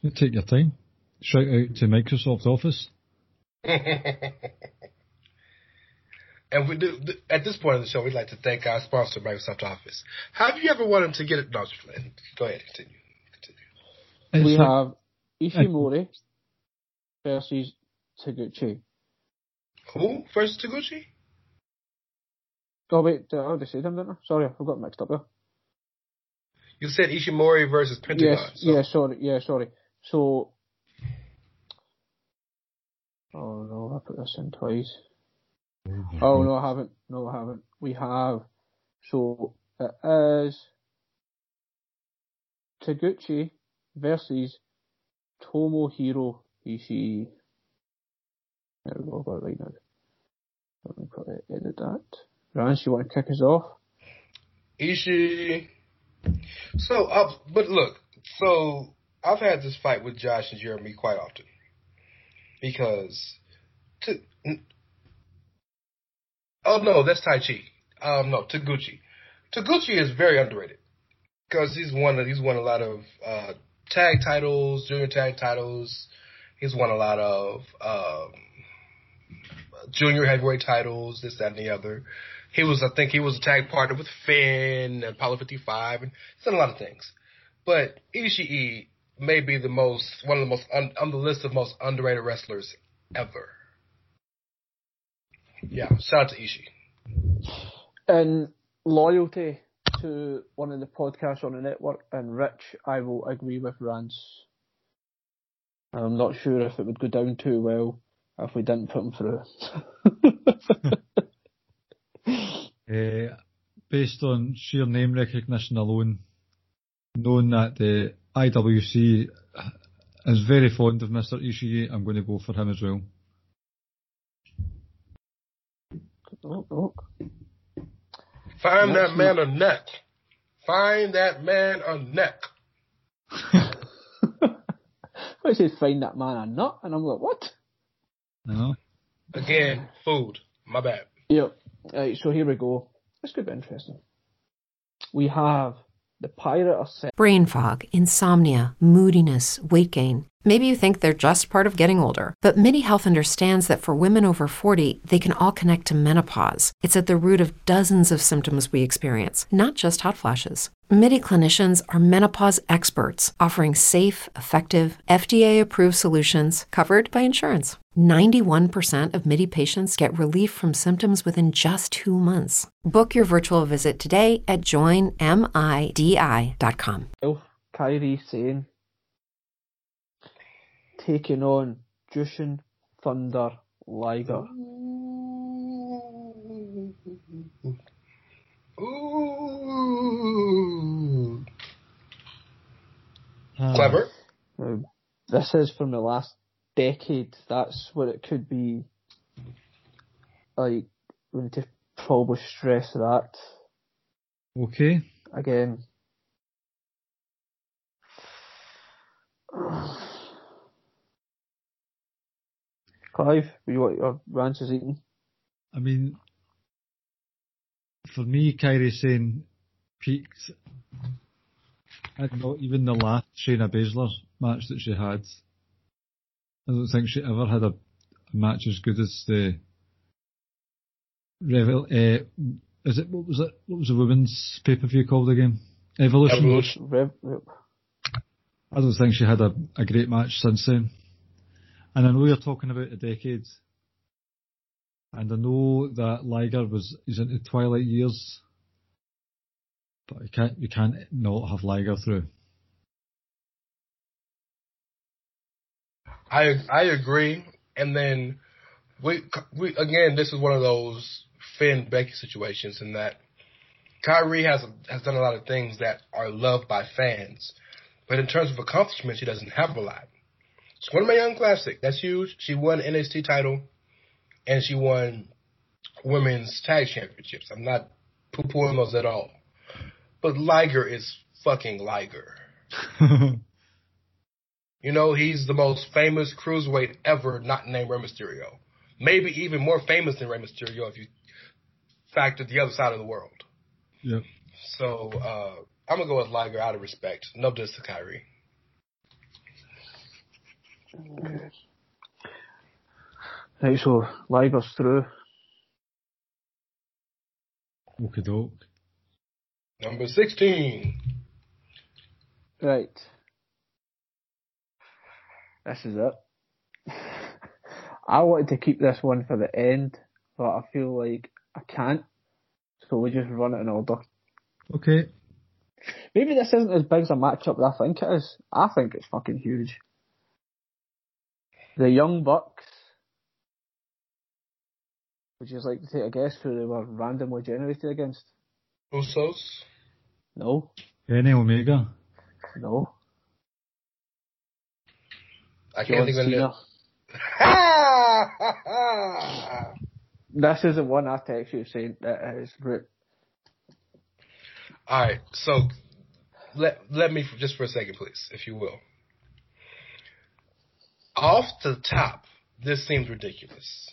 You take your time. shout out to Microsoft Office. and we do at this point of the show, we'd like to thank our sponsor, Microsoft Office. Have you ever wanted to get it? No, go ahead, continue. continue. We have Ishimori versus Taguchi. Who versus Taguchi? Oh wait, I already said him, didn't I? Sorry, I got mixed up there. You said Ishimori versus Pentagon. Yes, so. yeah, sorry, yeah, sorry. So, oh no, I put this in twice. Oh no, I haven't. No, I haven't. We have. So it is Taguchi versus Tomohiro Ishii. There we go, got it right now. Let me put it, edit that. Rance, you want to kick us off? Ishii. So, uh, but look, so I've had this fight with Josh and Jeremy quite often because to, Oh no, that's Taichi. Um, no, Taguchi. Taguchi is very underrated because he's won. He's won a lot of uh, tag titles, junior tag titles. He's won a lot of um, junior heavyweight titles, this, that, and the other. He was, I think, he was a tag partner with Finn and Apollo 55, and he's done a lot of things. But Ishii may be the most, one of the most, on, on the list of most underrated wrestlers ever. Yeah, shout out to Ishii. And loyalty to one of the podcasts on the network, and Rich, I will agree with Rance. I'm not sure if it would go down too well if we didn't put him through. uh, based on sheer name recognition alone, knowing that the IWC is very fond of Mr. Ishii, I'm going to go for him as well. Look, look. Find that man a neck. Find that man a neck. I said find that man a nut, and I'm like, what? No. Again, food. My bad. Yep. Right, so here we go. This could be interesting. We have the Pirate Sex. Brain fog, insomnia, moodiness, weight gain. Maybe you think they're just part of getting older, but MIDI Health understands that for women over 40, they can all connect to menopause. It's at the root of dozens of symptoms we experience, not just hot flashes. MIDI clinicians are menopause experts, offering safe, effective, FDA approved solutions covered by insurance. 91% of MIDI patients get relief from symptoms within just two months. Book your virtual visit today at joinmidi.com. Oh, Kairi Sane taking on Jushin Thunder Liger. Ooh. Clever. Uh, this is from the last decade. That's what it could be. Like, we need to probably stress that. Okay. Again. Clive, you what your ranch is eating? I mean, for me, Kairi Sane peaked at not even the last Shayna Baszler match that she had. I don't think she ever had a, a match as good as the Revel. Uh, is it what was it? What was the women's pay per view called again? Evolution. Evolution. Rev, I don't think she had a, a great match since then. And I know you're talking about a decade. And I know that Liger was he's into twilight years. But you can't you can't not have Liger through. I I agree. And then we we again this is one of those Finn Becky situations in that Kairi has has done a lot of things that are loved by fans, but in terms of accomplishments, she doesn't have a lot. She won Mae Young Classic. That's huge. She won NXT title, and she won women's tag championships. I'm not poo pooing those at all. But Liger is fucking Liger. you know, he's the most famous cruiserweight ever not named Rey Mysterio. Maybe even more famous than Rey Mysterio if you factor the other side of the world. Yep. So, uh, I'm gonna go with Liger out of respect. No diss to Kairi. Right, so Liger's through. Okay, doke. Number 16. Right. This is it. I wanted to keep this one for the end, but I feel like I can't. So we just run it in order. Okay. Maybe this isn't as big as a matchup as I think it is. I think it's fucking huge. The Young Bucks. Would you just like to take a guess who they were randomly generated against? Usos. No. Kenny Omega. No. I can't John even. Cena. Ha! Ha! ha! This is the one I text you saying that is rip. All right, so let let me just for a second, please, if you will. Off the top, this seems ridiculous.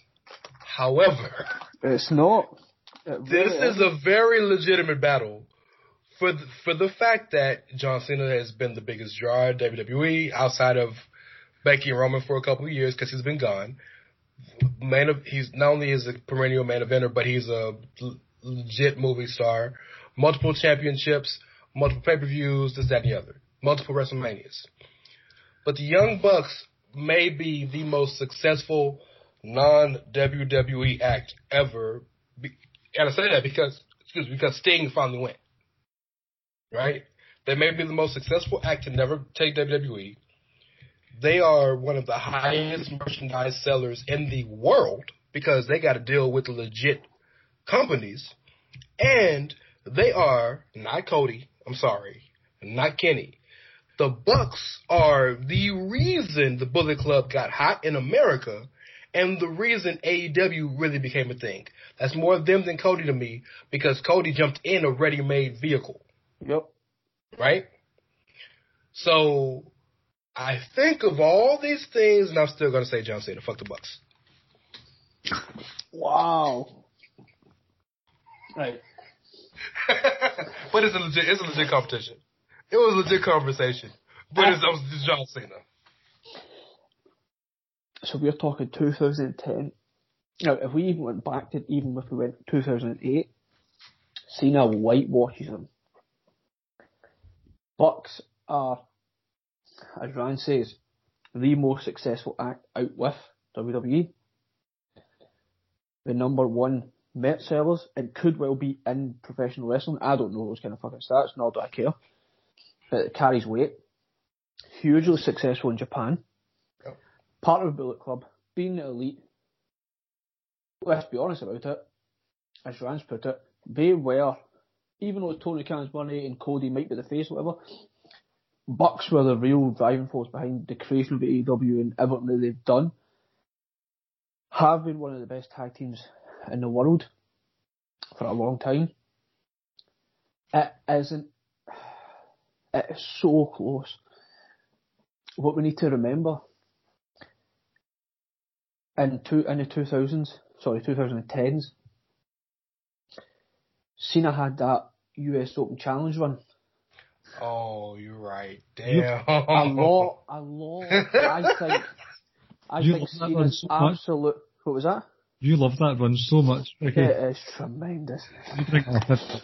However, It's not. It this is a very legitimate battle for the, for the fact that John Cena has been the biggest draw in WWE outside of Becky and Roman for a couple of years because he's been gone. Man of he's not only is a perennial main eventer, but he's a legit movie star. Multiple championships, multiple pay per views, this, that, and the other. Multiple WrestleManias. But the Young Bucks may be the most successful non WWE act ever. And I say that because, excuse me, because Sting finally went. Right? They may be the most successful act to never take WWE. They are one of the highest merchandise sellers in the world because they got to deal with legit companies. And they are not Cody. I'm sorry, not Kenny. The Bucks are the reason the Bullet Club got hot in America and the reason AEW really became a thing. That's more of them than Cody to me because Cody jumped in a ready-made vehicle, Yep. right? So I think of all these things, and I'm still gonna say John Cena. Fuck the Bucks. Wow. Right. but it's a legit, it's a legit competition. It was a legit conversation, but it's, it was John Cena. So we're talking 2010. Now, if we even went back to even if we went 2008, Cena whitewashes them. Bucks are, as Ryan says, the most successful act out with WWE. The number one Met sellers. It could well be in professional wrestling. I don't know those kind of fucking stats, nor do I care. But it carries weight. Hugely successful in Japan. Yep. Part of Bullet Club. Being the elite. Let's be honest about it. As Rance put it, they were, even though Tony Khan's money and Cody might be the face whatever, Bucks were the real driving force behind the creation of AEW and everything that they've done. Have been one of the best tag teams in the world for a long time. It isn't. It is so close. What we need to remember in two in the two thousands, sorry, two thousand and tens, Cena had that US Open Challenge run. Oh, you're right. You- Damn. A lot, a lot. I think. I You think that one Cena's so much. absolute. What was that? You love that run so much. Okay. It is tremendous. You drink off it.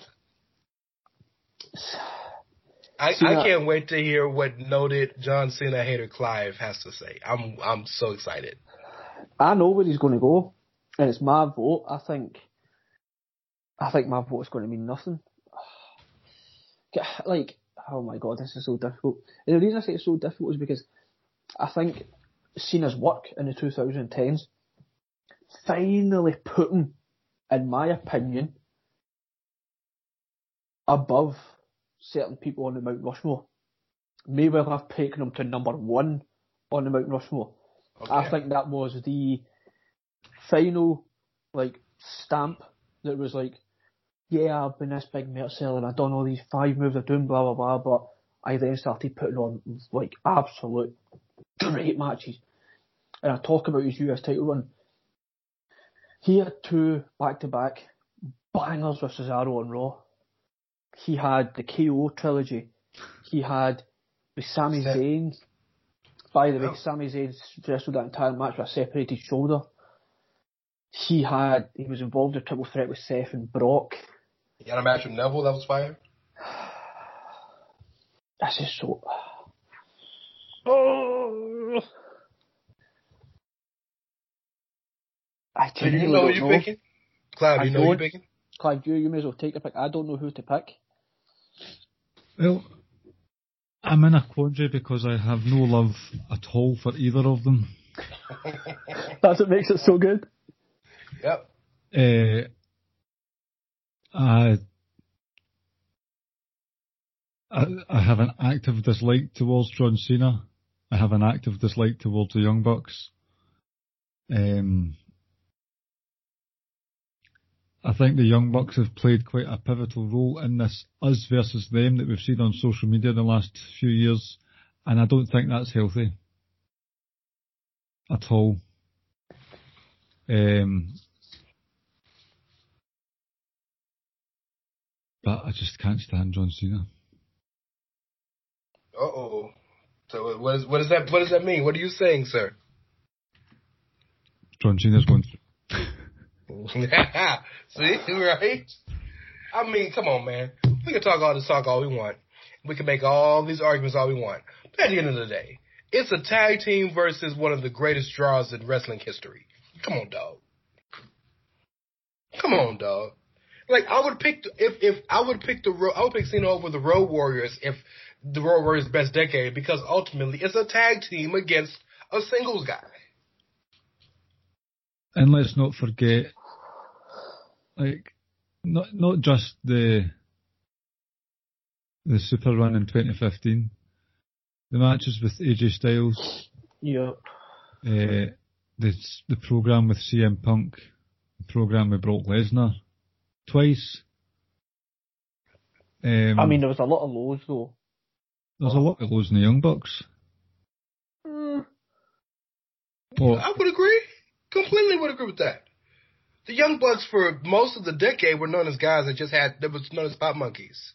I, Cena- I can't wait to hear what noted John Cena hater Clive has to say. I'm I'm so excited. I know where he's going to go, and it's my vote. I think, I think my vote is going to mean nothing. Like, oh my god, this is so difficult. And the reason I say it's so difficult is because I think Cena's work in the 2010s finally put him, in my opinion, above certain people on the Mount Rushmore. May well have taken him to number one on the Mount Rushmore. I think that was the final like stamp that was like, yeah, I've been this big merch seller and I've done all these five moves I'm doing, blah blah blah, but I then started putting on like absolute great matches. And I talk about his US title run. He had two back to back bangers with Cesaro on Raw. He had the KO trilogy. He had the Sami Zayn By the way, oh. Sami Zayn wrestled that entire match with a separated shoulder. He had, he was involved in a triple threat with Seth and Brock. You had a match with Neville that was fire. That's just so. Oh. I So you genuinely know who don't you're know. picking? Cloud, you know who you're picking? Clive, you, you may as well take a pick. I don't know who to pick. Well, I'm in a quandary because I have no love at all for either of them. That's what makes it so good. Yep. Uh, I, I have an active dislike towards John Cena. I have an active dislike towards the Young Bucks. Um, I think the Young Bucks have played quite a pivotal role in this us versus them that we've seen on social media in the last few years, and I don't think that's healthy at all. Um, but I just can't stand John Cena. Uh oh. So what is what does that what does that mean? What are you saying, sir? John Cena's going through. See, right? I mean, come on, man. We can talk all this talk all we want. We can make all these arguments all we want. But at the end of the day, it's a tag team versus one of the greatest draws in wrestling history. Come on, dog. Come on, dog. Like I would pick the- if if I would pick the I would pick Cena over the Road Warriors if the Road Warriors best decade because ultimately it's a tag team against a singles guy. And let's not forget, like, not not just the the Super Run in 2015, the matches with AJ Styles, Yeah. uh, the the program with CM Punk, the program with Brock Lesnar, twice. Um, I mean, there was a lot of lows though. there's a lot of those in the Young Bucks. Mm. Well, I would agree. Completely would agree with that. The Young Bucks for most of the decade were known as guys that just had that was known as pop monkeys.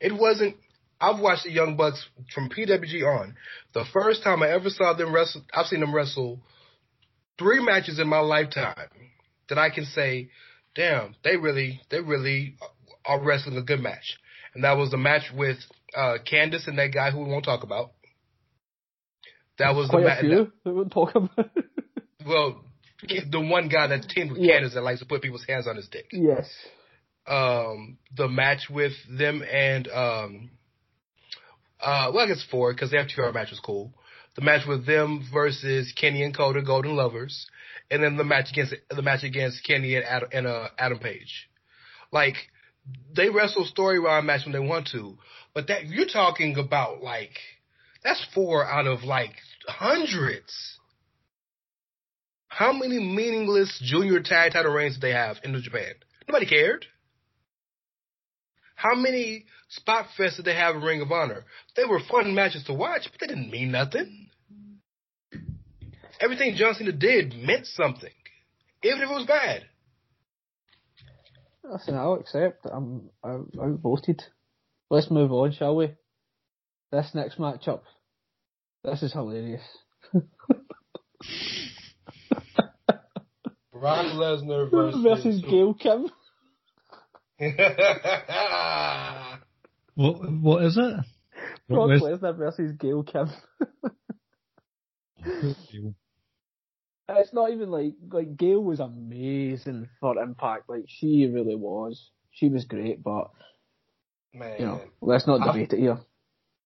It wasn't I've watched the Young Bucks from PWG on. The first time I ever saw them wrestle I've seen them wrestle three matches in my lifetime that I can say, damn, they really they really are wrestling a good match. And that was the match with uh Candice and that guy who we won't talk about. That was the match. that we won't talk about. Well, the one guy that teamed with Yeah. Candice that likes to put people's hands on his dick. yes. Um, the match with them and um, uh, well, I guess four because the FTR match was cool. The match with them versus Kenny and Kota, Golden Lovers, and then the match against the match against Kenny and Adam, and uh, Adam Page. Like they wrestle storyline match when they want to, but that you're talking about like that's four out of like hundreds. How many meaningless junior tag title reigns did they have in New Japan? Nobody cared. How many spot fests did they have in Ring of Honor? They were fun matches to watch, but they didn't mean nothing. Everything John Cena did meant something, even if it was bad. Listen, I'll accept. that I'm out- outvoted. Let's move on, shall we? This next matchup. This is hilarious. Brock Lesnar versus, Versus Gail Kim. what what is it? Brock Les- Lesnar versus Gail Kim. Deal. It's not even like like Gail was amazing for Impact. Like she really was. She was great, but Man, you know, let's not I- debate it here.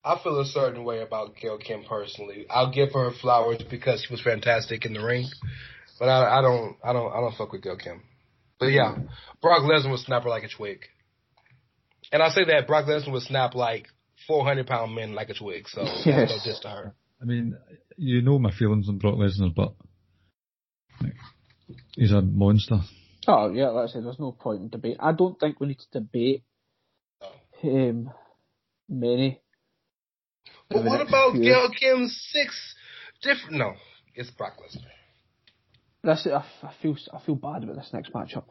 I feel a certain way about Gail Kim personally. I'll give her flowers because she was fantastic in the ring, but I, I don't, I don't, I don't fuck with Gail Kim. But yeah, Brock Lesnar would snap her like a twig, and I say that Brock Lesnar would snap like four hundred pound men like a twig. So Yes. no diss to her. I mean, you know my feelings on Brock Lesnar, but like, he's a monster. Oh yeah, like I said, there's no point in debate. I don't think we need to debate um many. But what about few. Gail Kim's six different? No, it's Brock Lesnar. it. I, I feel I feel bad about this next matchup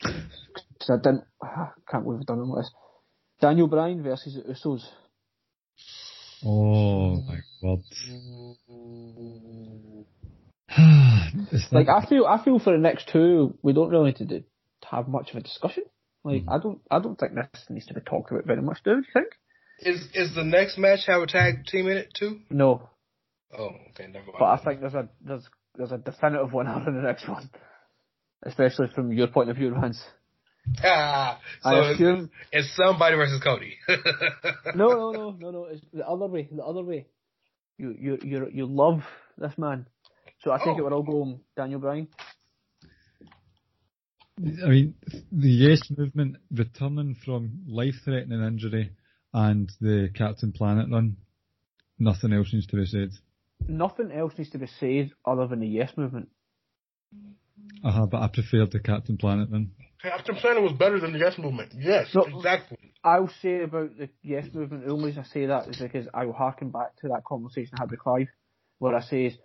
because I didn't. I can't believe I've done it like this. Daniel Bryan versus the Usos. Oh my god. It's Like I feel, I feel for the next two, we don't really need to, do, to have much of a discussion. Like I don't, I don't think this needs to be talked about very much. Do you think? Is is the next match have a tag team in it too? No, Oh, okay, never mind. but I think there's a there's there's a definitive winner in the next one, especially from your point of view, Vance. Ah, so I it's, assume it's somebody versus Cody. no, no, no, no, no. It's the other way. The other way. You, you, you, you love this man. So I think Oh. it would all go on Daniel Bryan. I mean, the Yes movement returning from life-threatening injury and the Captain Planet run, nothing else needs to be said. Nothing else needs to be said other than the yes movement. Uh-huh, but I preferred the Captain Planet run. Captain Planet was better than the Yes Movement. Yes, No. exactly. I'll say about the yes movement. The only reason I say that is because I will harken back to that conversation I had with Clive, where I says,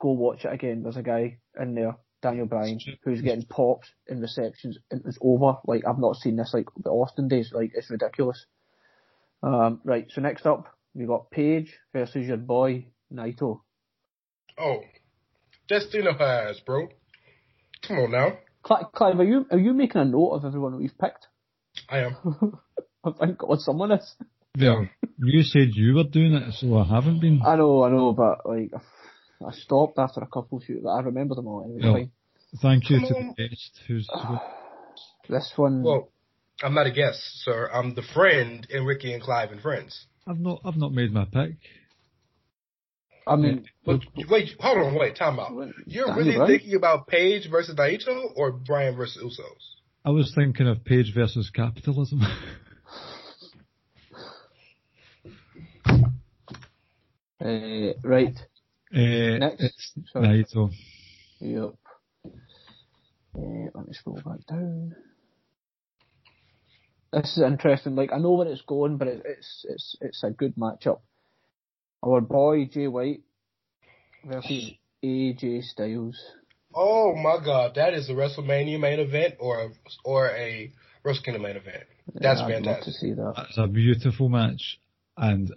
"Go watch it again." There's a guy in there, Daniel Bryan, who's getting popped in receptions, and it's over. Like I've not seen this like the Austin days. Like it's ridiculous. Um, right. So next up, we got Page versus your boy Naito. Oh, Destino has, bro. Come on now. Cli- Clive, are you are you making a note of everyone we've picked? I am. Thank God, someone is. Well, you said you were doing it, so I haven't been. I know, I know, but like I stopped after a couple of shoots, but I remember them all anyway. Well, fine. Thank you Come to the guest who's. This one, Well, I'm not a guest, sir. I'm the friend in Ricky and Clive and Friends. I've not. I've not made my pick. I mean, But wait, hold on, wait, time out. You're Daniel really Bryan? thinking about Page versus Naito or Bryan versus Usos? I was thinking of Page versus capitalism. uh, right, uh, Next. It's Sorry. Naito. yep. Uh, let me scroll back down. This is interesting. Like I know where it's going, but it, it's it's it's a good matchup. Our boy Jay White versus AJ Styles. Oh my God, that is a WrestleMania main event or a, or a Wrestle Kingdom main event. That's Yeah, I'd love to fantastic. see that. That's a beautiful match, and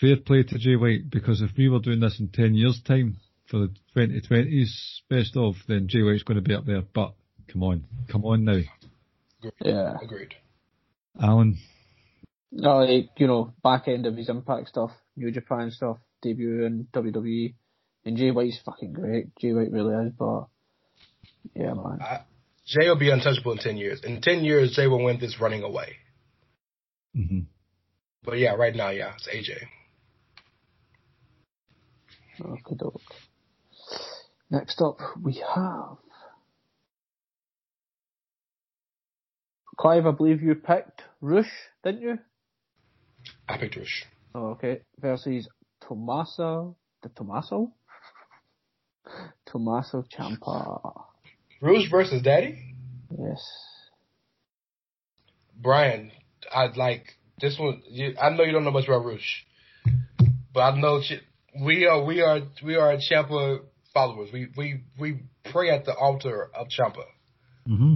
fair play to Jay White because if we were doing this in ten years' time for the 2020s best of, then Jay White's going to be up there. But come on, come on now, Yeah. Agreed. Alan. No, like, you know, back end of his Impact stuff, New Japan stuff, debut in WWE, and Jay White's fucking great. Jay White really is, but yeah, man. Jay will be untouchable in 10 years. In 10 years, Jay will win this running away. hmm But yeah, right now, yeah, it's AJ. Okay, doke. Next up, we have Clive. I believe you picked Rush, didn't you? I picked Rush. Oh, okay. Versus Tommaso, the Tommaso, Tommaso Ciampa. Rush versus Daddy? Yes. Brian, I'd like this one. You, I know you don't know much about Rush, but I know Ch- we are we are we are Ciampa followers. We we we pray at the altar of Ciampa, hmm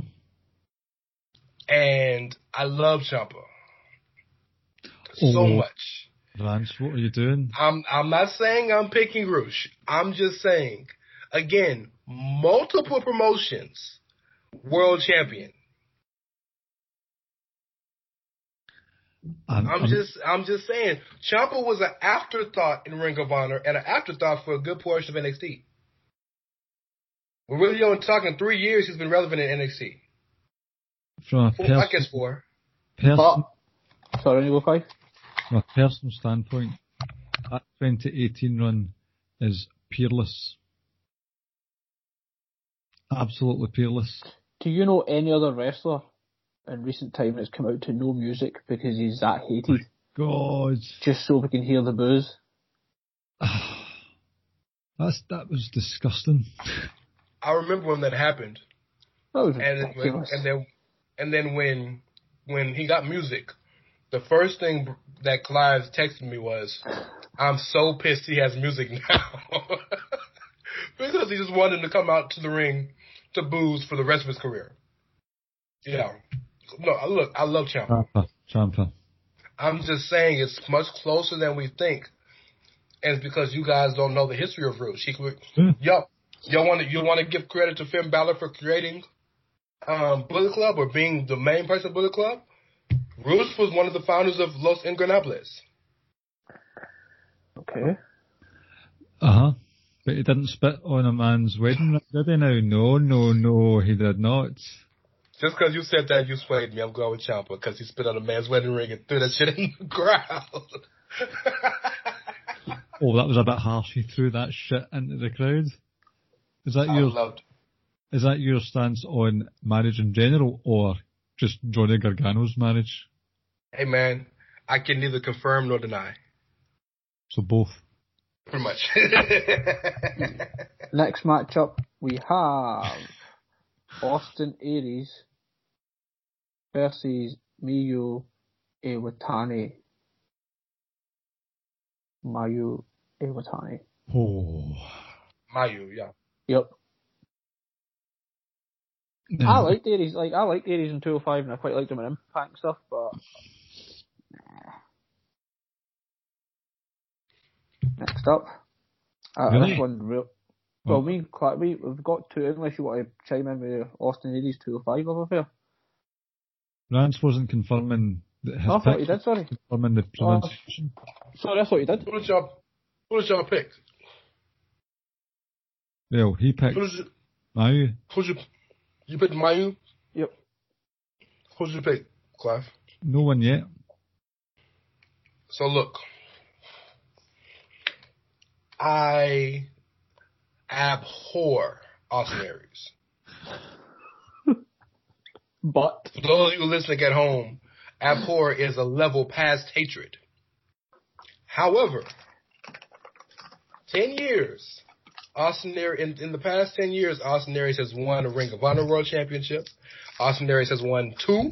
and I love Ciampa so Oh. much. Vance, what are you doing? I'm I'm not saying I'm picking Rush. I'm just saying again, multiple promotions, world champion. I'm, I'm just I'm just saying Ciampa was an afterthought in Ring of Honor and an afterthought for a good portion of NXT. We're really only talking three years he's been relevant in NXT. from a Well, I person, guess four. person, oh, But, sorry, you go Clive. from a personal standpoint, that 2018 run is peerless. Absolutely peerless. Do you know any other wrestler in recent time that's come out to no music because he's that hated, God, just so we can hear the boos? that's that was disgusting. I remember when that happened, That was and then, ridiculous. and then and then when when he got music, the first thing that Clive texted me was, "I'm so pissed he has music now," because he just wanted to come out to the ring to boos for the rest of his career. Yeah, no, look, I love Ciampa. Champa, Ciampa. I'm just saying it's much closer than we think and it's because you guys don't know the history of Rush. She, Hmm. yo, you want to you want to give credit to Finn Balor for creating um, Bullet Club or being the main person of Bullet Club. Rush was one of the founders of Los Ingobernables. Okay. Uh huh. But he didn't spit on a man's wedding ring, did he now? No, no, no, he did not. Just because you said that, you swayed me. I'm going with Ciampa because he spit on a man's wedding ring and threw that shit in the crowd. Oh, that was a bit harsh. He threw that shit into the crowd. Is that I your loved. is that your stance on marriage in general, or just Johnny Gargano's marriage? Hey man, I can neither confirm nor deny. So both. Pretty much. Next matchup we have Austin Aries versus Miyu Iwatani. Mayu Iwatani. Oh. Mayu, yeah. Yep. I liked Aries, like I liked Aries in 205 and I quite liked him in Impact and stuff, but Next up, uh, Really? this one real. Well, Oh. me and Clark, we, we've got two, unless you want to chime in with Austin Aries 205 over there. Rance wasn't confirming that his Oh, I thought you did, sorry. confirming the uh, pronunciation. Sorry, that's what you did. Who did y'all? Who did y'all pick? Well, he picked Who did you? Mayu. Who did you? You picked Mayu. Yep. Who's did you pick, Clive? No one yet. So look, I abhor Austin Aries. But, For those of you listening at home, abhor is a level past hatred. However, ten years, Austin Aries in, in the past ten years, Austin Aries has won a Ring of Honor World Championship. Austin Aries has won two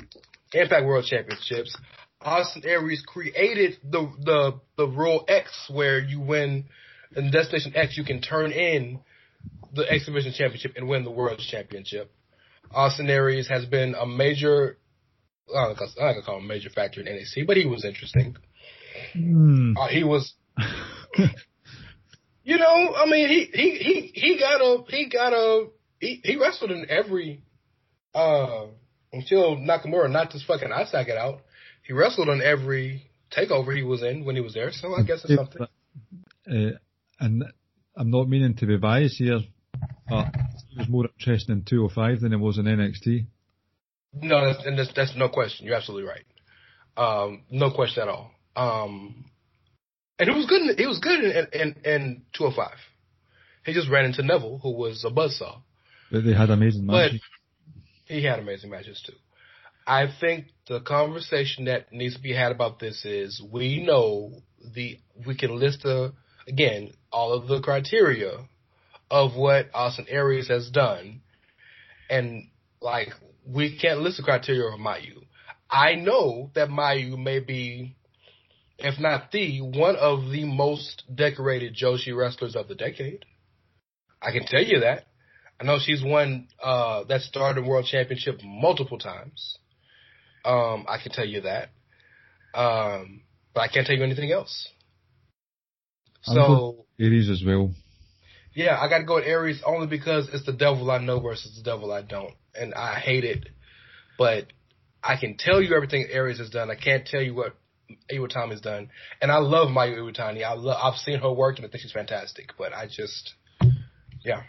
Impact World Championships. Austin Aries created the the the rule X where you win in Destination X you can turn in the X Division Championship and win the World Championship. Austin Aries has been a major I don't know, gonna call him a major factor in NXT, but he was interesting. Hmm. Uh, he was you know, I mean he he he he got a he got a he, he wrestled in every uh until Nakamura knocked his fucking eye socket out. He wrestled on every takeover he was in when he was there, so I guess it's something. Uh, and I'm not meaning to be biased here, but he was more interesting in 205 than he was in NXT. No, that's, and that's, that's no question. You're absolutely right. Um, no question at all. Um, and it was good. In, he was good in, in, in 205. He just ran into Neville, who was a buzzsaw. But they had amazing But matches. he had amazing matches too. I think the conversation that needs to be had about this is we know the we can list the again all of the criteria of what Austin Aries has done, and like we can't list the criteria of Mayu. I know that Mayu may be, if not the one of the most decorated Joshi wrestlers of the decade. I can tell you that. I know she's won uh, that Stardom World Championship multiple times. Um, I can tell you that. Um, but I can't tell you anything else. So Aries as well. Yeah, I got to go with Aries only because it's the devil I know versus the devil I don't, and I hate it. But I can tell you everything Aries has done. I can't tell you what Iwatani has done, and I love Mayu Iwatani. I love. I've seen her work, and I think she's fantastic. But I just, yeah.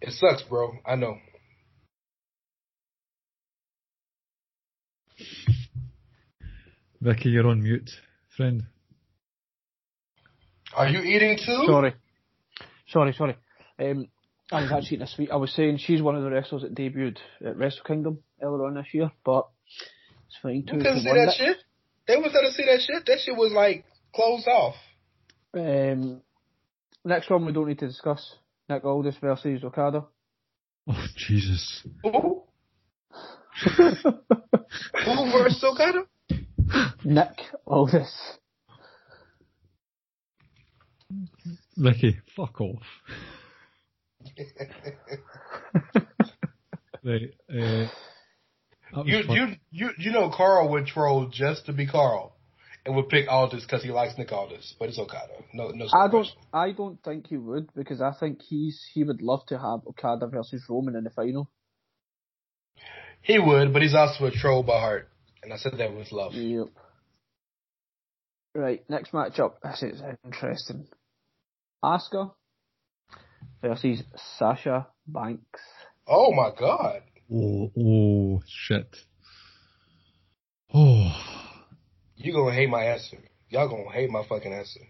It sucks, bro. I know. Vicky, you're on mute, friend. Are you eating too? sorry. Sorry, sorry. Um, I was actually eating a sweet. I was saying she's one of the wrestlers that debuted at Wrestle Kingdom earlier on this year, but it's fine. You couldn't see one. that Nick- shit. They was there to see that shit. That shit was like closed off. Um, next one we don't need to discuss. Nick Aldis versus Okada. Oh, Jesus. Who? Who versus Okada? Nick Aldis. Vicky, fuck off. right, uh, You fun. you you you know Carl would troll just to be Carl, and would pick Aldis because he likes Nick Aldis, but it's Okada. No no. I don't. I don't think he would because I think he's he would love to have Okada versus Roman in the final. He would, but he's also a troll by heart, and I said that with love. Yep. Right, next matchup. This is interesting. Asuka versus Sasha Banks. Oh my god. Oh, oh, shit. Oh, You gonna hate my answer. Y'all gonna hate my fucking answer.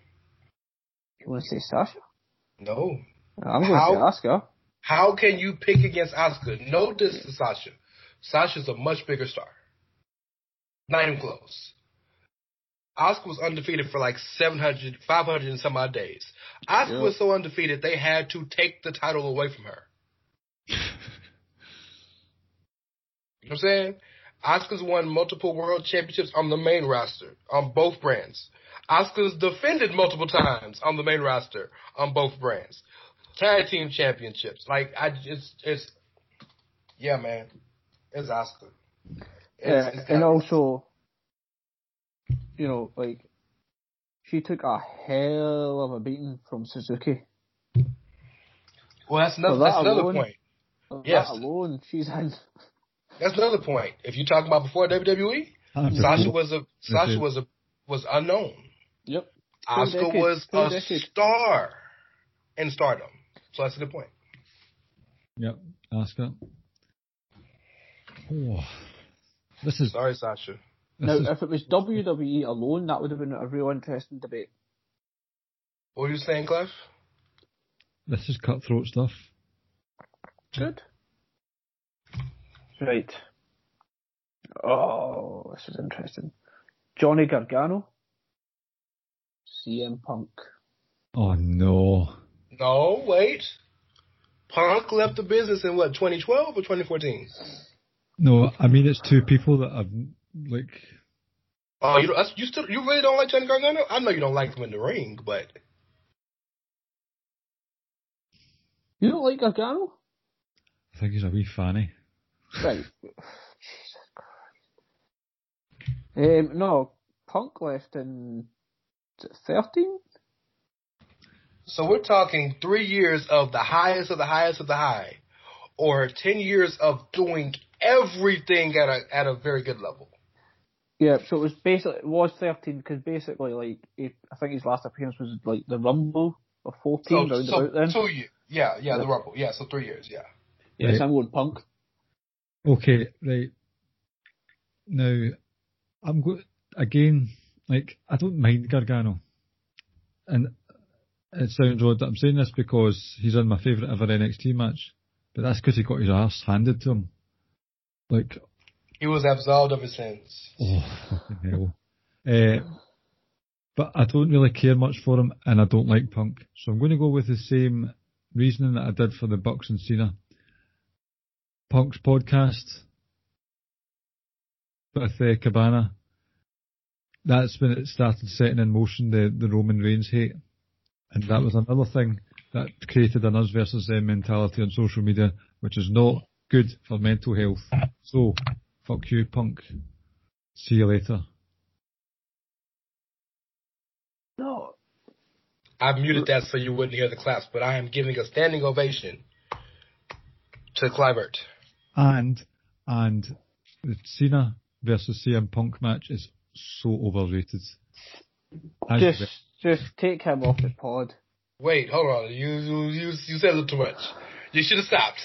You want to say Sasha? No. I'm going How? to say Asuka. How can you pick against Asuka? No diss to Sasha. Sasha's a much bigger star. Not even close. Asuka was undefeated for like 700, 500 and some odd days. Asuka Yeah. was so undefeated they had to take the title away from her. You know what I'm saying? Asuka's won multiple world championships on the main roster on both brands. Asuka's defended multiple times on the main roster on both brands. Tag team championships. Like I just it's yeah, man. It's Asuka. It's, Yeah, it's and also, you know, like, she took a hell of a beating from Suzuki. well, that's another, For that that's another alone- point. Yes. That alone, she's in. That's another point. If you talk about before WWE, Sasha was a Sasha Okay. was a was unknown. Yep. Asuka decades, was full a decade. star in stardom. So that's a good point. Yep, Asuka. Oh, this is Sorry, Sasha. This Now, if it was WWE alone, that would have been a real interesting debate. What were you saying, Cliff? this is cutthroat stuff. Good. Right. Oh, this is interesting. Johnny Gargano. CM Punk. Oh no. No, wait. Punk left the business in what, 2012 or 2014? No, I mean it's two people that have like Oh, you don't, you still you really don't like Johnny Gargano? I know you don't like him in the ring, but You don't like Gargano? I think he's a wee fanny. Right. Jesus Christ. Um, no, Punk left in 13? so we're talking three years of the highest of the highest of the high, or ten years of doing everything at a at a very good level. Yeah, so it was basically, it was 13 because basically, like, he, I think his last appearance was like the Rumble of 14 So, round so about then. two years. Yeah, yeah, the Rumble. Yeah, so three years. Yeah. yes, Right. I'm going Punk. Okay, right. Now, I'm going again. Like, I don't mind Gargano, and it sounds odd that I'm saying this because he's in my favourite ever NXT match, but that's because he got his ass handed to him. Like, He was absolved of his sins. oh. Uh, but I don't really care much for him, and I don't like Punk, so I'm going to go with the same reasoning that I did for the Bucks and Cena. Punk's podcast with uh, Cabana. That's when it started setting in motion the, the Roman Reigns hate. And that was another thing that created an us versus them mentality on social media, which is not good for mental health. So, fuck you, Punk. See you later. No. I muted that so you wouldn't hear the claps, but I am giving a standing ovation to Clivert. And, and the Cena versus CM Punk match is so overrated. As Just, the- just take him off the pod. Wait, hold on. You you you, you said a little too much. You should have stopped.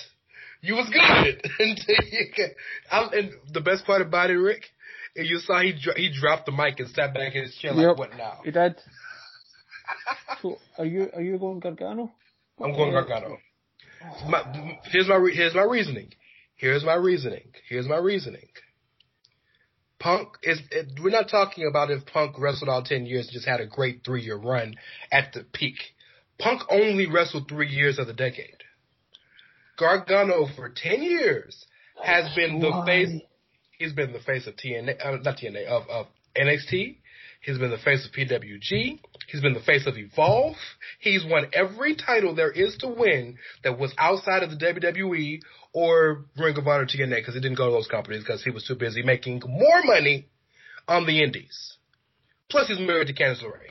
You was good. Until you ca- I'm, and the best part about it, Rick, is you saw he dro- he dropped the mic and sat back in his chair like, Yep. "What now?" You did. so, are you, are you going Gargano? I'm going Gargano. My, here's my re- here's my reasoning. Here's my reasoning. Here's my reasoning. Punk is. It, we're not talking about if Punk wrestled all ten years and just had a great three year run at the peak. Punk only wrestled three years of the decade. Gargano for ten years has been the Why? face. He's been the face of TNA, uh, not TNA, of, of NXT. He's been the face of PWG. He's been the face of Evolve. He's won every title there is to win that was outside of the WWE or Ring of Honor TNA because he didn't go to those companies because he was too busy making more money on the indies. Plus, he's married to Candice LeRae.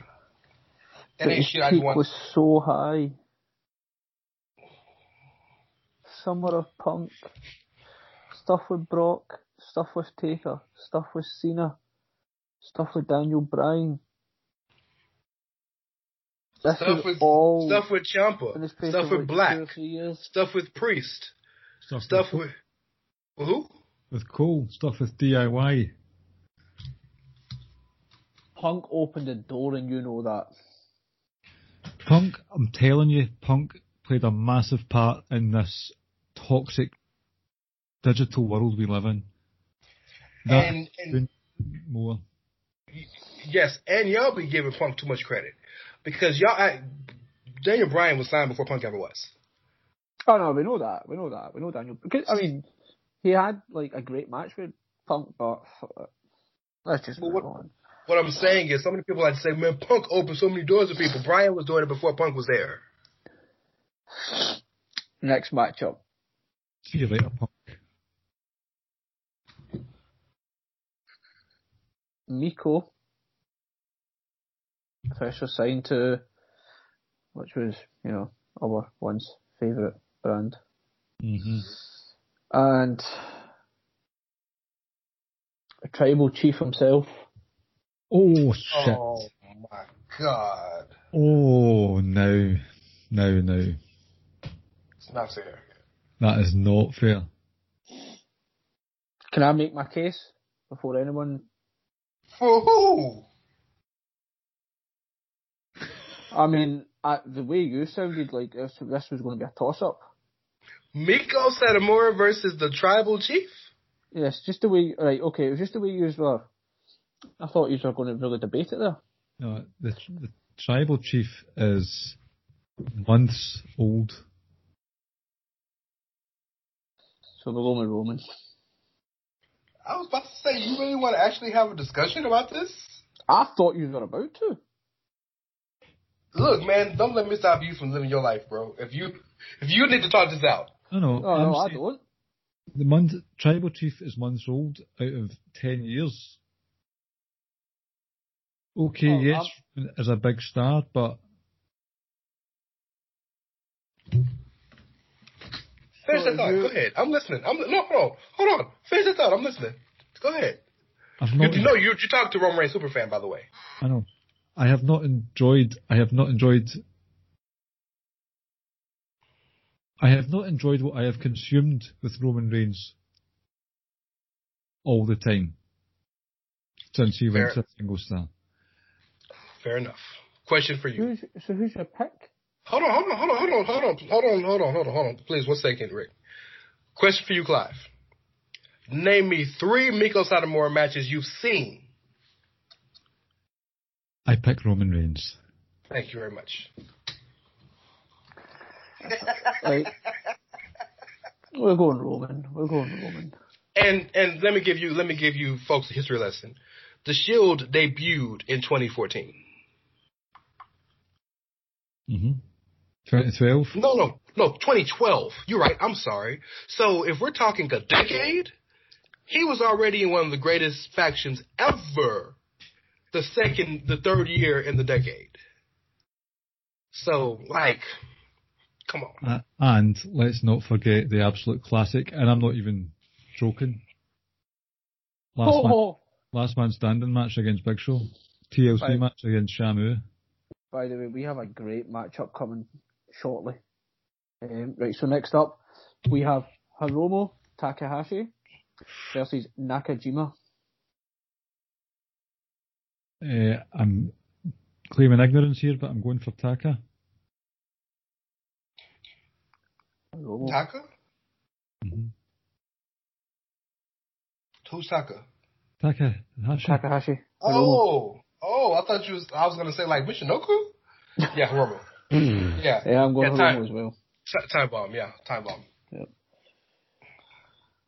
That But ain't his shit I peak want. was so high. Summer of Punk, stuff with Brock, stuff with Taker, stuff with Cena, stuff with Daniel Bryan. This Stuff with all stuff with in Ciampa, the space stuff with like Black, two or three years. stuff with Priest, Stuff, stuff with, with with who? with Cole, stuff with DIY. Punk opened the door, and you know that. Punk, I'm telling you, Punk played a massive part in this toxic digital world we live in. That And, and more. yes, and y'all be giving Punk too much credit because y'all. I, Daniel Bryan was signed before Punk ever was. Oh no, we know that. We know that. We know Daniel. Because I mean, he had like a great match with Punk, but uh, let's just Well, move what- on. What I'm saying is, so many people like to say, "Man, Punk opened so many doors to people." Bryan was doing it before Punk was there. Next matchup. See you later, Punk. Meiko official signed to, which was, you know, our once favourite brand. hmm And a tribal chief himself, Oh shit! Oh my god, Oh no, no, no. it's not fair. That is not fair. can I make my case before anyone? For who? I mean, I, the way you sounded like this, this was going to be a toss up. Meiko Satomura versus the Tribal Chief. Yes, just the way, right, okay, it was just the way you were. I thought you were going to really debate it there. No, the, the tribal chief is months old. So we're going with Roman. I was about to say, you really want to actually have a discussion about this? I thought you were about to. Look, man, don't let me stop you from living your life, bro. If you if you need to talk this out, No, no, Oh, I'm no, I don't. the month tribal chief is months old out of ten years. Okay, Oh, yes, as a big star, but finish So that thought. Go ahead. I'm listening. I'm no, hold on, hold on. Finish that thought. I'm listening. Go ahead. I've You, not. you know, you you talked to Roman Reigns superfan, by the way. I know. I have not enjoyed. I have not enjoyed. I have not enjoyed what I have consumed with Roman Reigns all the time since he went Fair. to single star. Fair enough. Question for you. Who's, so who's your pick? Hold on, hold on, hold on, hold on, hold on, hold on, hold on, hold on, hold on. Please, one second, Rick. Question for you, Clive. Name me three Meiko Satomura matches you've seen. I pick Roman Reigns. Thank you very much. Right. we're going Roman. We're going Roman. And and let me give you let me give you folks a history lesson. The Shield debuted in 2014. Mm-hmm. 2012. No, no, no, 2012. You're right. I'm sorry. So if we're talking a decade, he was already in one of the greatest factions ever. The second, the third year in the decade. So like, come on. Uh, and let's not forget the absolute classic, and I'm not even joking. Last, Oh, man, oh. last man standing match against Big Show. TLC Right. match against Sheamus. By the way, we have a great matchup coming shortly. Um, right, so next up, we have Hiromu Takahashi versus Nakajima. Uh, I'm claiming ignorance here, but I'm going for Taka. Hiromu. Taka? hmm Who's Taka? Taka Hashi. Takahashi. Oh, oh, I thought you was. I was gonna say like Michinoku. Yeah, Hiromu. Yeah, Yeah, I'm going Yeah, time. Hiromu as well. Time bomb. Yeah, time bomb. Yep.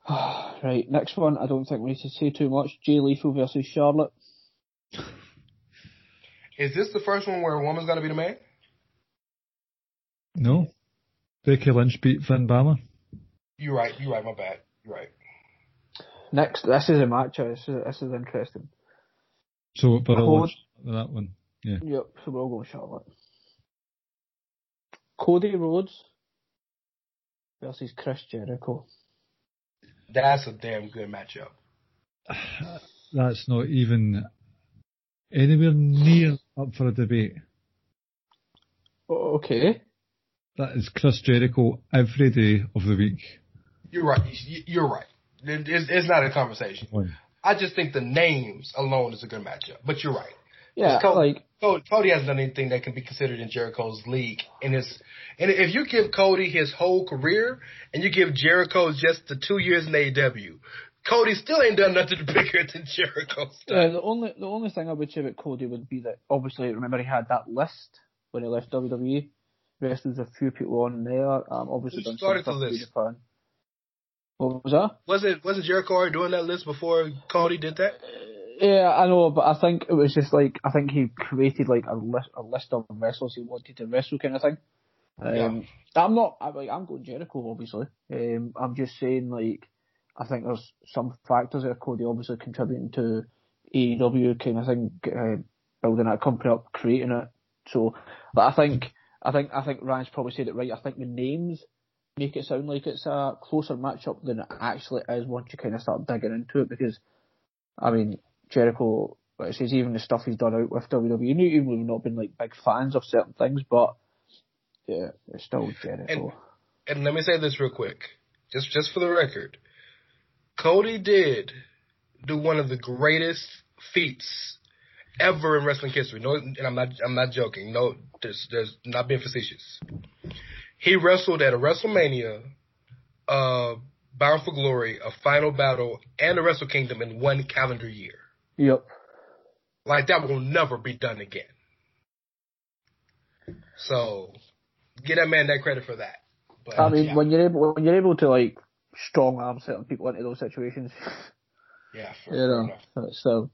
right, next one. I don't think we need to say too much. Jay Lethal versus Charlotte. Is this the first one where a woman's gonna be the man? No. Becky Lynch beat Finn Balor. You're right. You're right. My bad. You're right. Next, this is a match. uh, This is, this is interesting. So, but I'll watch that one. Yeah. Yep, so we'll go Charlotte. Cody Rhodes versus Chris Jericho. That's a damn good matchup. That's not even anywhere near up for a debate. Okay. That is Chris Jericho every day of the week. You're right. You- You're right. It's, it's not a conversation. I just think the names alone is a good matchup. But you're right. Yeah, Co- like, Cody, Cody hasn't done anything that can be considered in Jericho's league. And his, and if you give Cody his whole career and you give Jericho just the two years in AEW, Cody still ain't done nothing bigger than Jericho's uh, the only the only thing I would say about Cody would be that obviously remember he had that list when he left WWE. Wrestled a few people on there. Um, obviously Who started the list? Japan. What was that? Wasn't wasn't Jericho already doing that list before Cody did that? Yeah, I know, but I think it was just like I think he created like a list a list of wrestlers he wanted to wrestle kind of thing. Um, I'm not I'm like I'm going Jericho obviously. Um, I'm just saying like I think there's some factors there. Cody obviously contributing to AEW kind of thing, uh, building that company up, creating it. So, but I think I think I think Ryan's probably said it right. I think the names make it sound like it's a closer matchup than it actually is once you kind of start digging into it because I mean, Jericho, like I says, even the stuff he's done out with WWE, even we've not been like big fans of certain things, but yeah, it's still Jericho. And let me say this real quick, just just for the record. Cody did do one of the greatest feats ever in wrestling history. No, and I'm not I'm not joking. No, there's there's not being facetious. He wrestled at a WrestleMania, uh, Bound for Glory, a Final Battle, and a Wrestle Kingdom in one calendar year. Yep. Like that will never be done again. So, get that man that credit for that. But, I mean, yeah, when you're able when you're able to like strong arm certain people into those situations, yeah, fair, you fair know, enough. it's still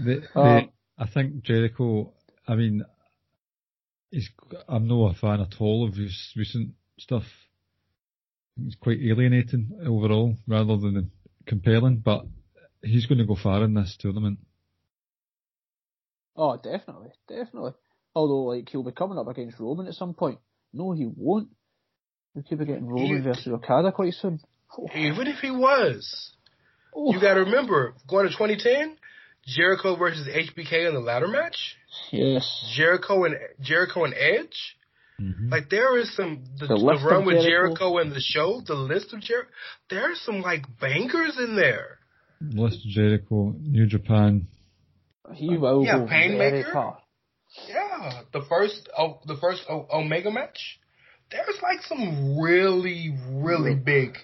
The, the, Um, I think Jericho. I mean, he's. I'm not a fan at all of his recent stuff. It's quite alienating overall, rather than compelling. But he's going to go far in this tournament. Oh, definitely, definitely. Although, like, he'll be coming up against Roman at some point. No, he won't. We could be getting Roman You- versus Okada quite soon. Even if he was, Oh, you got to remember going to 2010, Jericho versus HBK in the ladder match. yes. Jericho and Jericho and Edge. Mm-hmm. Like there is some the, The the run with Jericho. Jericho and the show, the list of Jericho. There's some like bangers in there. List of Jericho, New Japan. He will Yeah, go very Painmaker? Yeah, the first oh, the first o- Omega match. There's like some really really big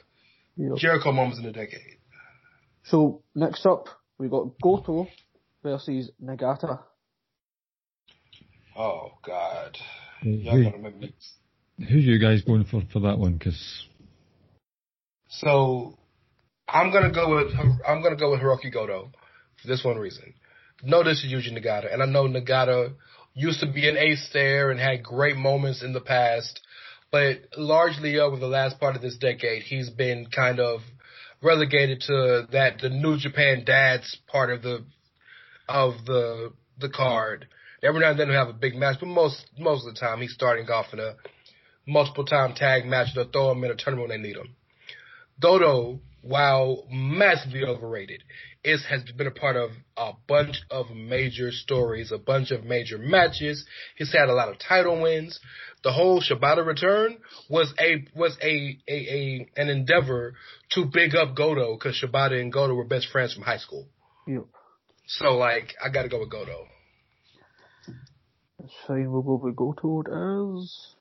Yep. Jericho moments in the decade. So next up, we got Goto versus Nagata. Oh God, Who, y'all gonna make me who you guys going for for that one? Because So I'm gonna go with I'm gonna go with Hiroki Goto for this one reason. No, this is Yuji Nagata, and I know Nagata used to be an ace there and had great moments in the past, but largely over the last part of this decade, he's been kind of relegated to that the New Japan dads part of the of the the card. Every now and then he'll have a big match, but most most of the time he's starting off in a multiple time tag match. They'll throw him in a tournament when they need him. Goto, while massively overrated, is has been a part of a bunch of major stories, a bunch of major matches. He's had a lot of title wins. The whole Shibata return was a was a a, a an endeavor to big up Goto because Shibata and Goto were best friends from high school. Yep. So like, I got to go with Goto. That's fine. We'll go with Goto as.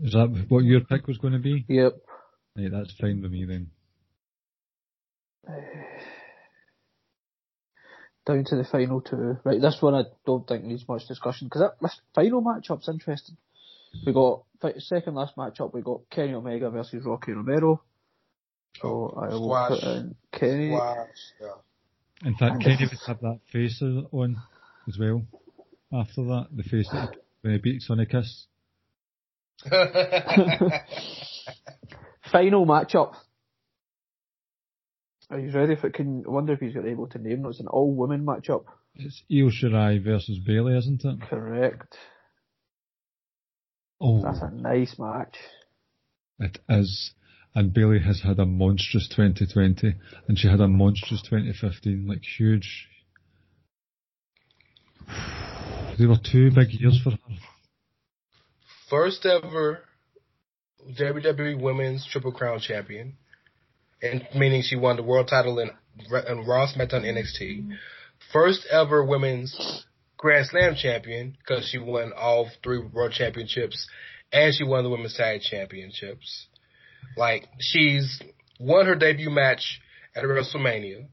is that what your pick was going to be? Yep. Right, that's fine with me then. Eh, Down to the final two. Right, this one I don't think needs much discussion because this final matchup's interesting. We got fi- second last matchup. We got Kenny Omega versus Rocky Romero. So I will Squash. put in Kenny. Wow. Yeah. In fact, Kenny would have that face on as well. After that, the face that when he beats Sonny Kiss. Final matchup. Are you ready for it? Can I wonder if he's got able to name it. It's an all women matchup. It's Io Shirai versus Bayley, isn't it? Correct. Oh, That's a nice match. it is. And Bayley has had a monstrous 2020, and she had a monstrous 2015, like huge. They were two big years for her. First ever WWE Women's Triple Crown champion, and meaning she won the world title in, in Raw, SmackDown, NXT. First ever Women's Grand Slam champion because she won all three World Championships, and she won the Women's Tag Championships. Like she's won her debut match at WrestleMania.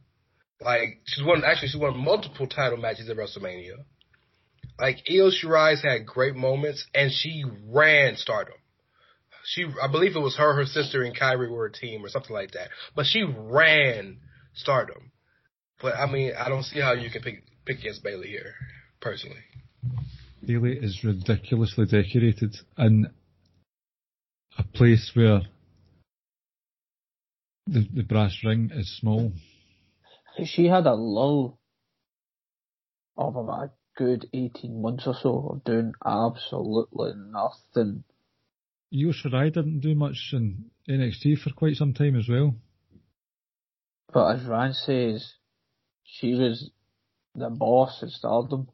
Like she's won actually she won multiple title matches at WrestleMania. Like Io Shirai's had great moments and she ran stardom. She I believe it was her, her sister and Kairi were a team or something like that. But she ran stardom. But I mean I don't see how you can pick pick against Bayley here, personally. Bayley is ridiculously decorated in a place where the, the brass ring is small. She had a lull of about a good 18 months or so of doing absolutely nothing. Io Shirai didn't do much in NXT for quite some time as well. But as Rand says, she was the boss at Stardom.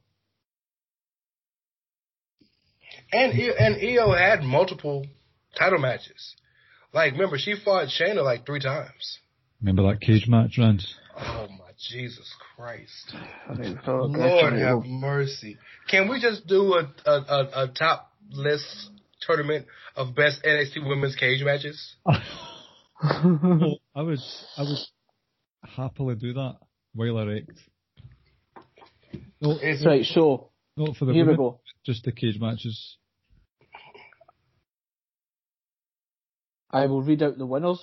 And Io- and Io had multiple title matches. Like remember she fought Shayna like three times. Remember that cage match, Rance? Oh my Jesus Christ. I mean, for Lord have mercy. Can we just do a, a, a, a top list tournament of best NXT women's cage matches? I would, I would happily do that while erect. No, It's right, so not for the here we go. just the cage matches. I will read out the winners,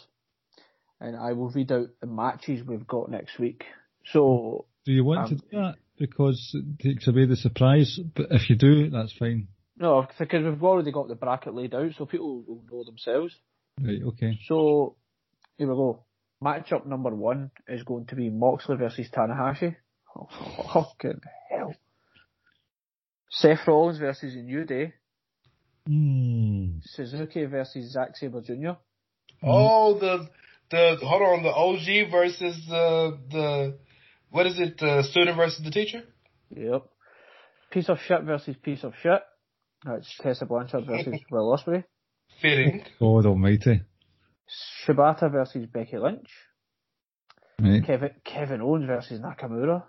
and I will read out the matches we've got next week. So Do you want to Um, do that? Because it takes away the surprise, but if you do, that's fine. No, because we've already got the bracket laid out, so people will know themselves. Right, okay. So here we go. Matchup number one is going to be Moxley versus Tanahashi. Oh, fucking hell. Seth Rollins versus New Day. Hmm. Suzuki versus Zack Sabre Jr. oh the the hold on the OG versus the the what is it the student versus the teacher? Yep. Piece of shit versus piece of shit. That's Tessa Blanchard versus Will Ospreay. Fitting. God almighty. Shibata versus Becky Lynch. Right. Kevin Kevin Owens versus Nakamura.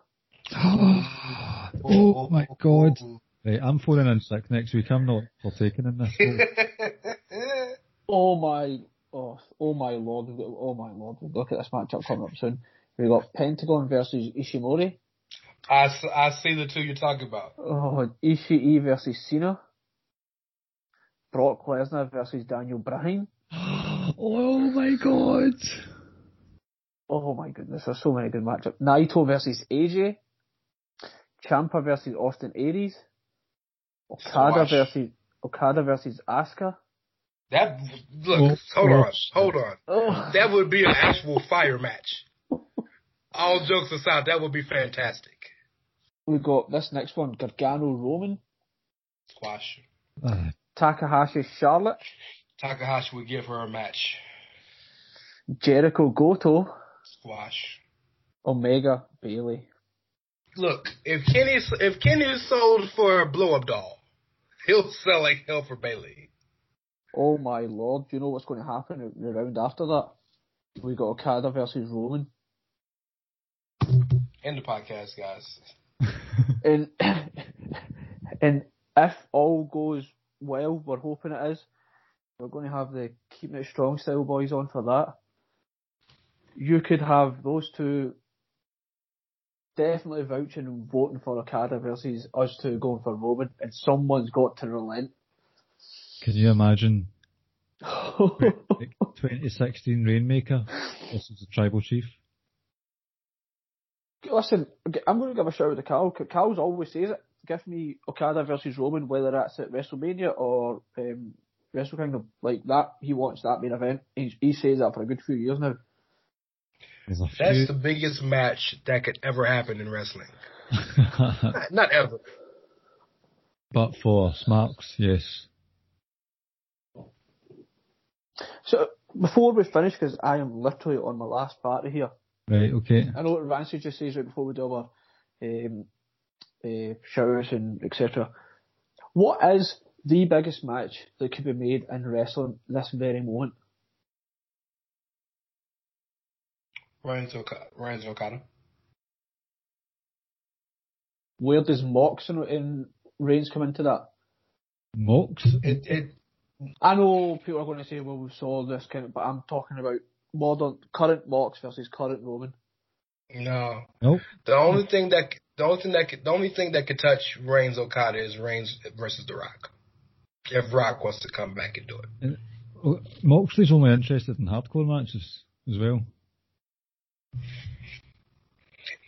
oh my god. Right, I'm phoning in sick next week. I'm not partaking in this. Oh my, oh, oh my lord, we've got- oh my lord, look at this matchup coming up soon. We've got Pentagon versus Ishimori. I, I see the two you're talking about. Oh, Ishii versus Cena. Brock Lesnar versus Daniel Bryan. oh my god. Oh my goodness, there's so many good matchups. Naito versus AJ. Ciampa versus Austin Aries. Okada Squash. versus Okada versus Asuka. That look, Oh, hold on, hold on. Oh, That would be an actual fire match. All jokes aside, that would be fantastic. we got this next one: Gargano Roman, Squash. Ah, Takahashi Charlotte, Takahashi would give her a match. Jericho Goto, Squash. Omega Bayley. Look, if Kenny if Kenny is sold for a blow up doll, he'll sell like hell for Bayley. Oh my lord, do you know what's going to happen in the round after that? We got Okada versus Roman. End the podcast, guys. And and if all goes well, we're hoping it is, we're going to have the keeping it strong style boys on for that. You could have those two definitely vouching and voting for Okada versus us two going for Roman, and someone's got to relent. Can you imagine like 2016 Rainmaker versus the Tribal Chief? Listen, I'm going to give a shout out to Carl. Carl's always says it. Give me Okada versus Roman, whether that's at WrestleMania or um, Wrestle Kingdom. Like that, he wants that main event. He, he says that for a good few years now. That's the biggest match that could ever happen in wrestling. Not, not ever. but for Smarks, yes. So before we finish, because I am literally on my last party here. Right, okay. I know what Rancy just says right before we do our um, uh, showers and etc. What is the biggest match that could be made in wrestling this very moment? Reigns Okada. Reigns Okada. Where does Mox and, and Reigns come into that? Mox? It, it, I know people are going to say, well, we saw this kind of, but I'm talking about modern, current Mox versus current Roman. no. Nope. The only thing that the only thing that could, the only thing that could touch Reigns Okada is Reigns versus The Rock. If Rock wants to come back and do it. Moxley's only interested in hardcore matches as well.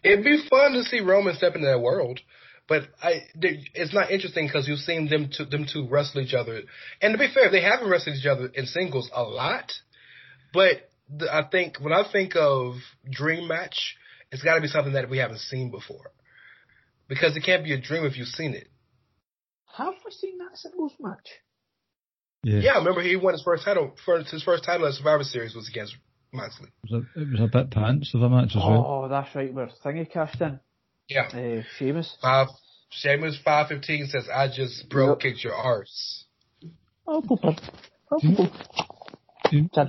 It'd be fun to see Roman step into that world, but I it's not interesting because you've seen them two, them two wrestle each other. And to be fair, they haven't wrestled each other in singles a lot. But the, I think when I think of dream match, it's got to be something that we haven't seen before, because it can't be a dream if you've seen it. Have we seen that singles match? Yeah. Yeah, remember he won his first title. First, his first title at Survivor Series was against Moxley. It was a, it was a bit pants of a match as well. Oh, that's right, where Thingy cashed in. Yeah, Uh, Sheamus. five. Sheamus five fifteen says, "I just broke kicked your arse." Oh, pooper. Oh, Do you- pooper. do you- Jab.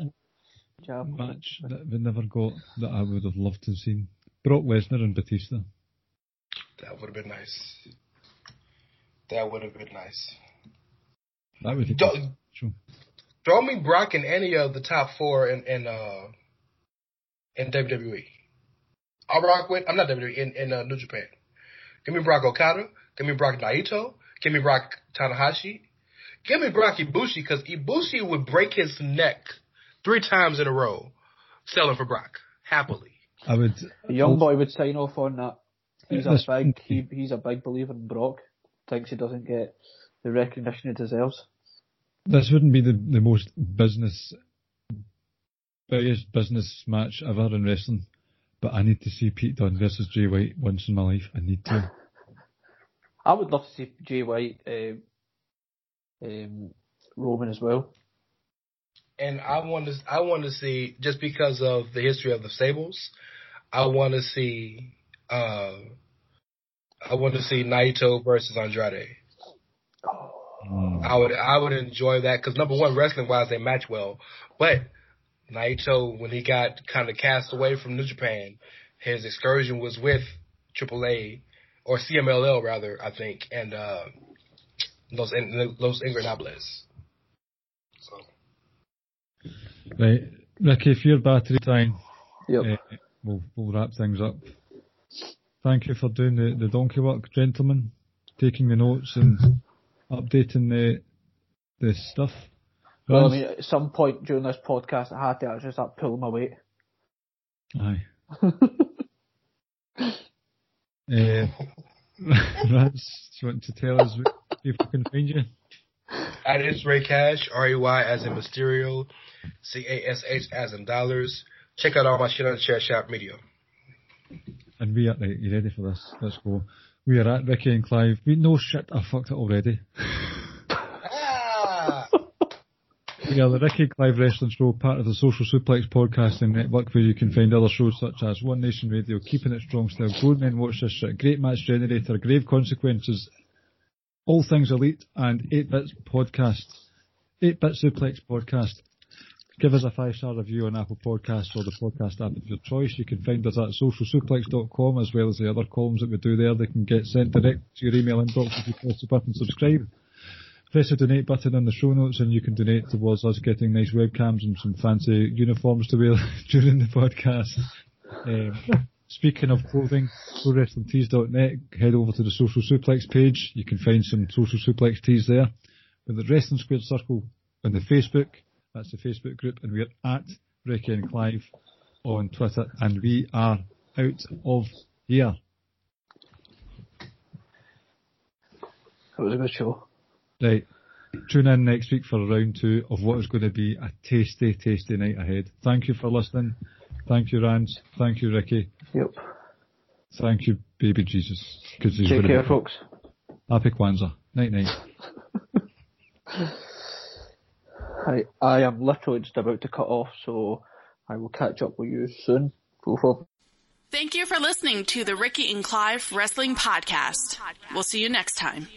Jab. match that we never got that I would have loved to have seen. Brock Lesnar and Batista. That would have been nice. That would have been nice. That would have Don't- been special. Throw me Brock in any of the top four in in uh in WWE. I'll rock with. I'm not WWE in in uh, New Japan. Give me Brock Okada. Give me Brock Naito. Give me Brock Tanahashi. Give me Brock Ibushi because Ibushi would break his neck three times in a row selling for Brock happily. I would. A young boy would sign off on that. He's a big, he, he's a big believer in Brock. Thinks he doesn't get the recognition he deserves. This wouldn't be the, the most business, biggest business match ever in wrestling, but I need to see Pete Dunne versus Jay White once in my life. I need to. I would love to see Jay White, um, um, Roman as well. and I want to I want to see just because of the history of the Sables, I want to see uh I want to see Naito versus Andrade. Mm. I would I would enjoy that because number one, wrestling wise, they match well, but Naito when he got kind of cast away from New Japan, his excursion was with AAA or CMLL rather, I think, and uh, Los Los Ingobernables. So. Right, Ricky, if your battery time, Yep. uh, we'll, we'll wrap things up. Thank you for doing the, the donkey work, gentlemen, taking the notes and updating the the stuff. well, I mean, at some point during this podcast, I had to actually start pulling my weight. Aye. Uh, Rance, do you want to tell us where people can find you? At is Rey Cash, R E Y as in Mysterio, C A S H as in dollars. Check out all my shit on the Chair Shot Media. And we are, right, you ready for this? Let's go. We are at Ricky and Clive. We know shit, I fucked it already. Ah! We are the Ricky and Clive Wrestling Show, part of the Social Suplex Podcasting Network, where you can find other shows such as One Nation Radio, Keeping It Strong Style, Grown Men Watch This Shit, Great Match Generator, Grave Consequences, All Things Elite, and 8 Bits Podcast. 8 Bit Suplex Podcast. Give us a five star review on Apple Podcasts or the podcast app of your choice. You can find us at socialsuplex.com as well as the other columns that we do there. They can get sent direct to your email inbox if you press the button subscribe. Press the donate button in the show notes and you can donate towards us getting nice webcams and some fancy uniforms to wear during the podcast. Um, speaking of clothing, ProWrestlingTees.net, head over to the Social Suplex page. You can find some Social Suplex tees there. With the Wrestling Squared Circle on the Facebook, that's the Facebook group, and we're at Ricky and Clive on Twitter, and we are out of here. That was a good show. Right. Tune in next week for round two of what is going to be a tasty, tasty night ahead. Thank you for listening. Thank you, Rand. Thank you, Ricky. Yep. Thank you, baby Jesus. Take care, folks. Happy Kwanzaa. Night night. I I am literally just about to cut off, so I will catch up with you soon. Thank you for listening to the Ricky and Clive Wrestling Podcast. We'll see you next time.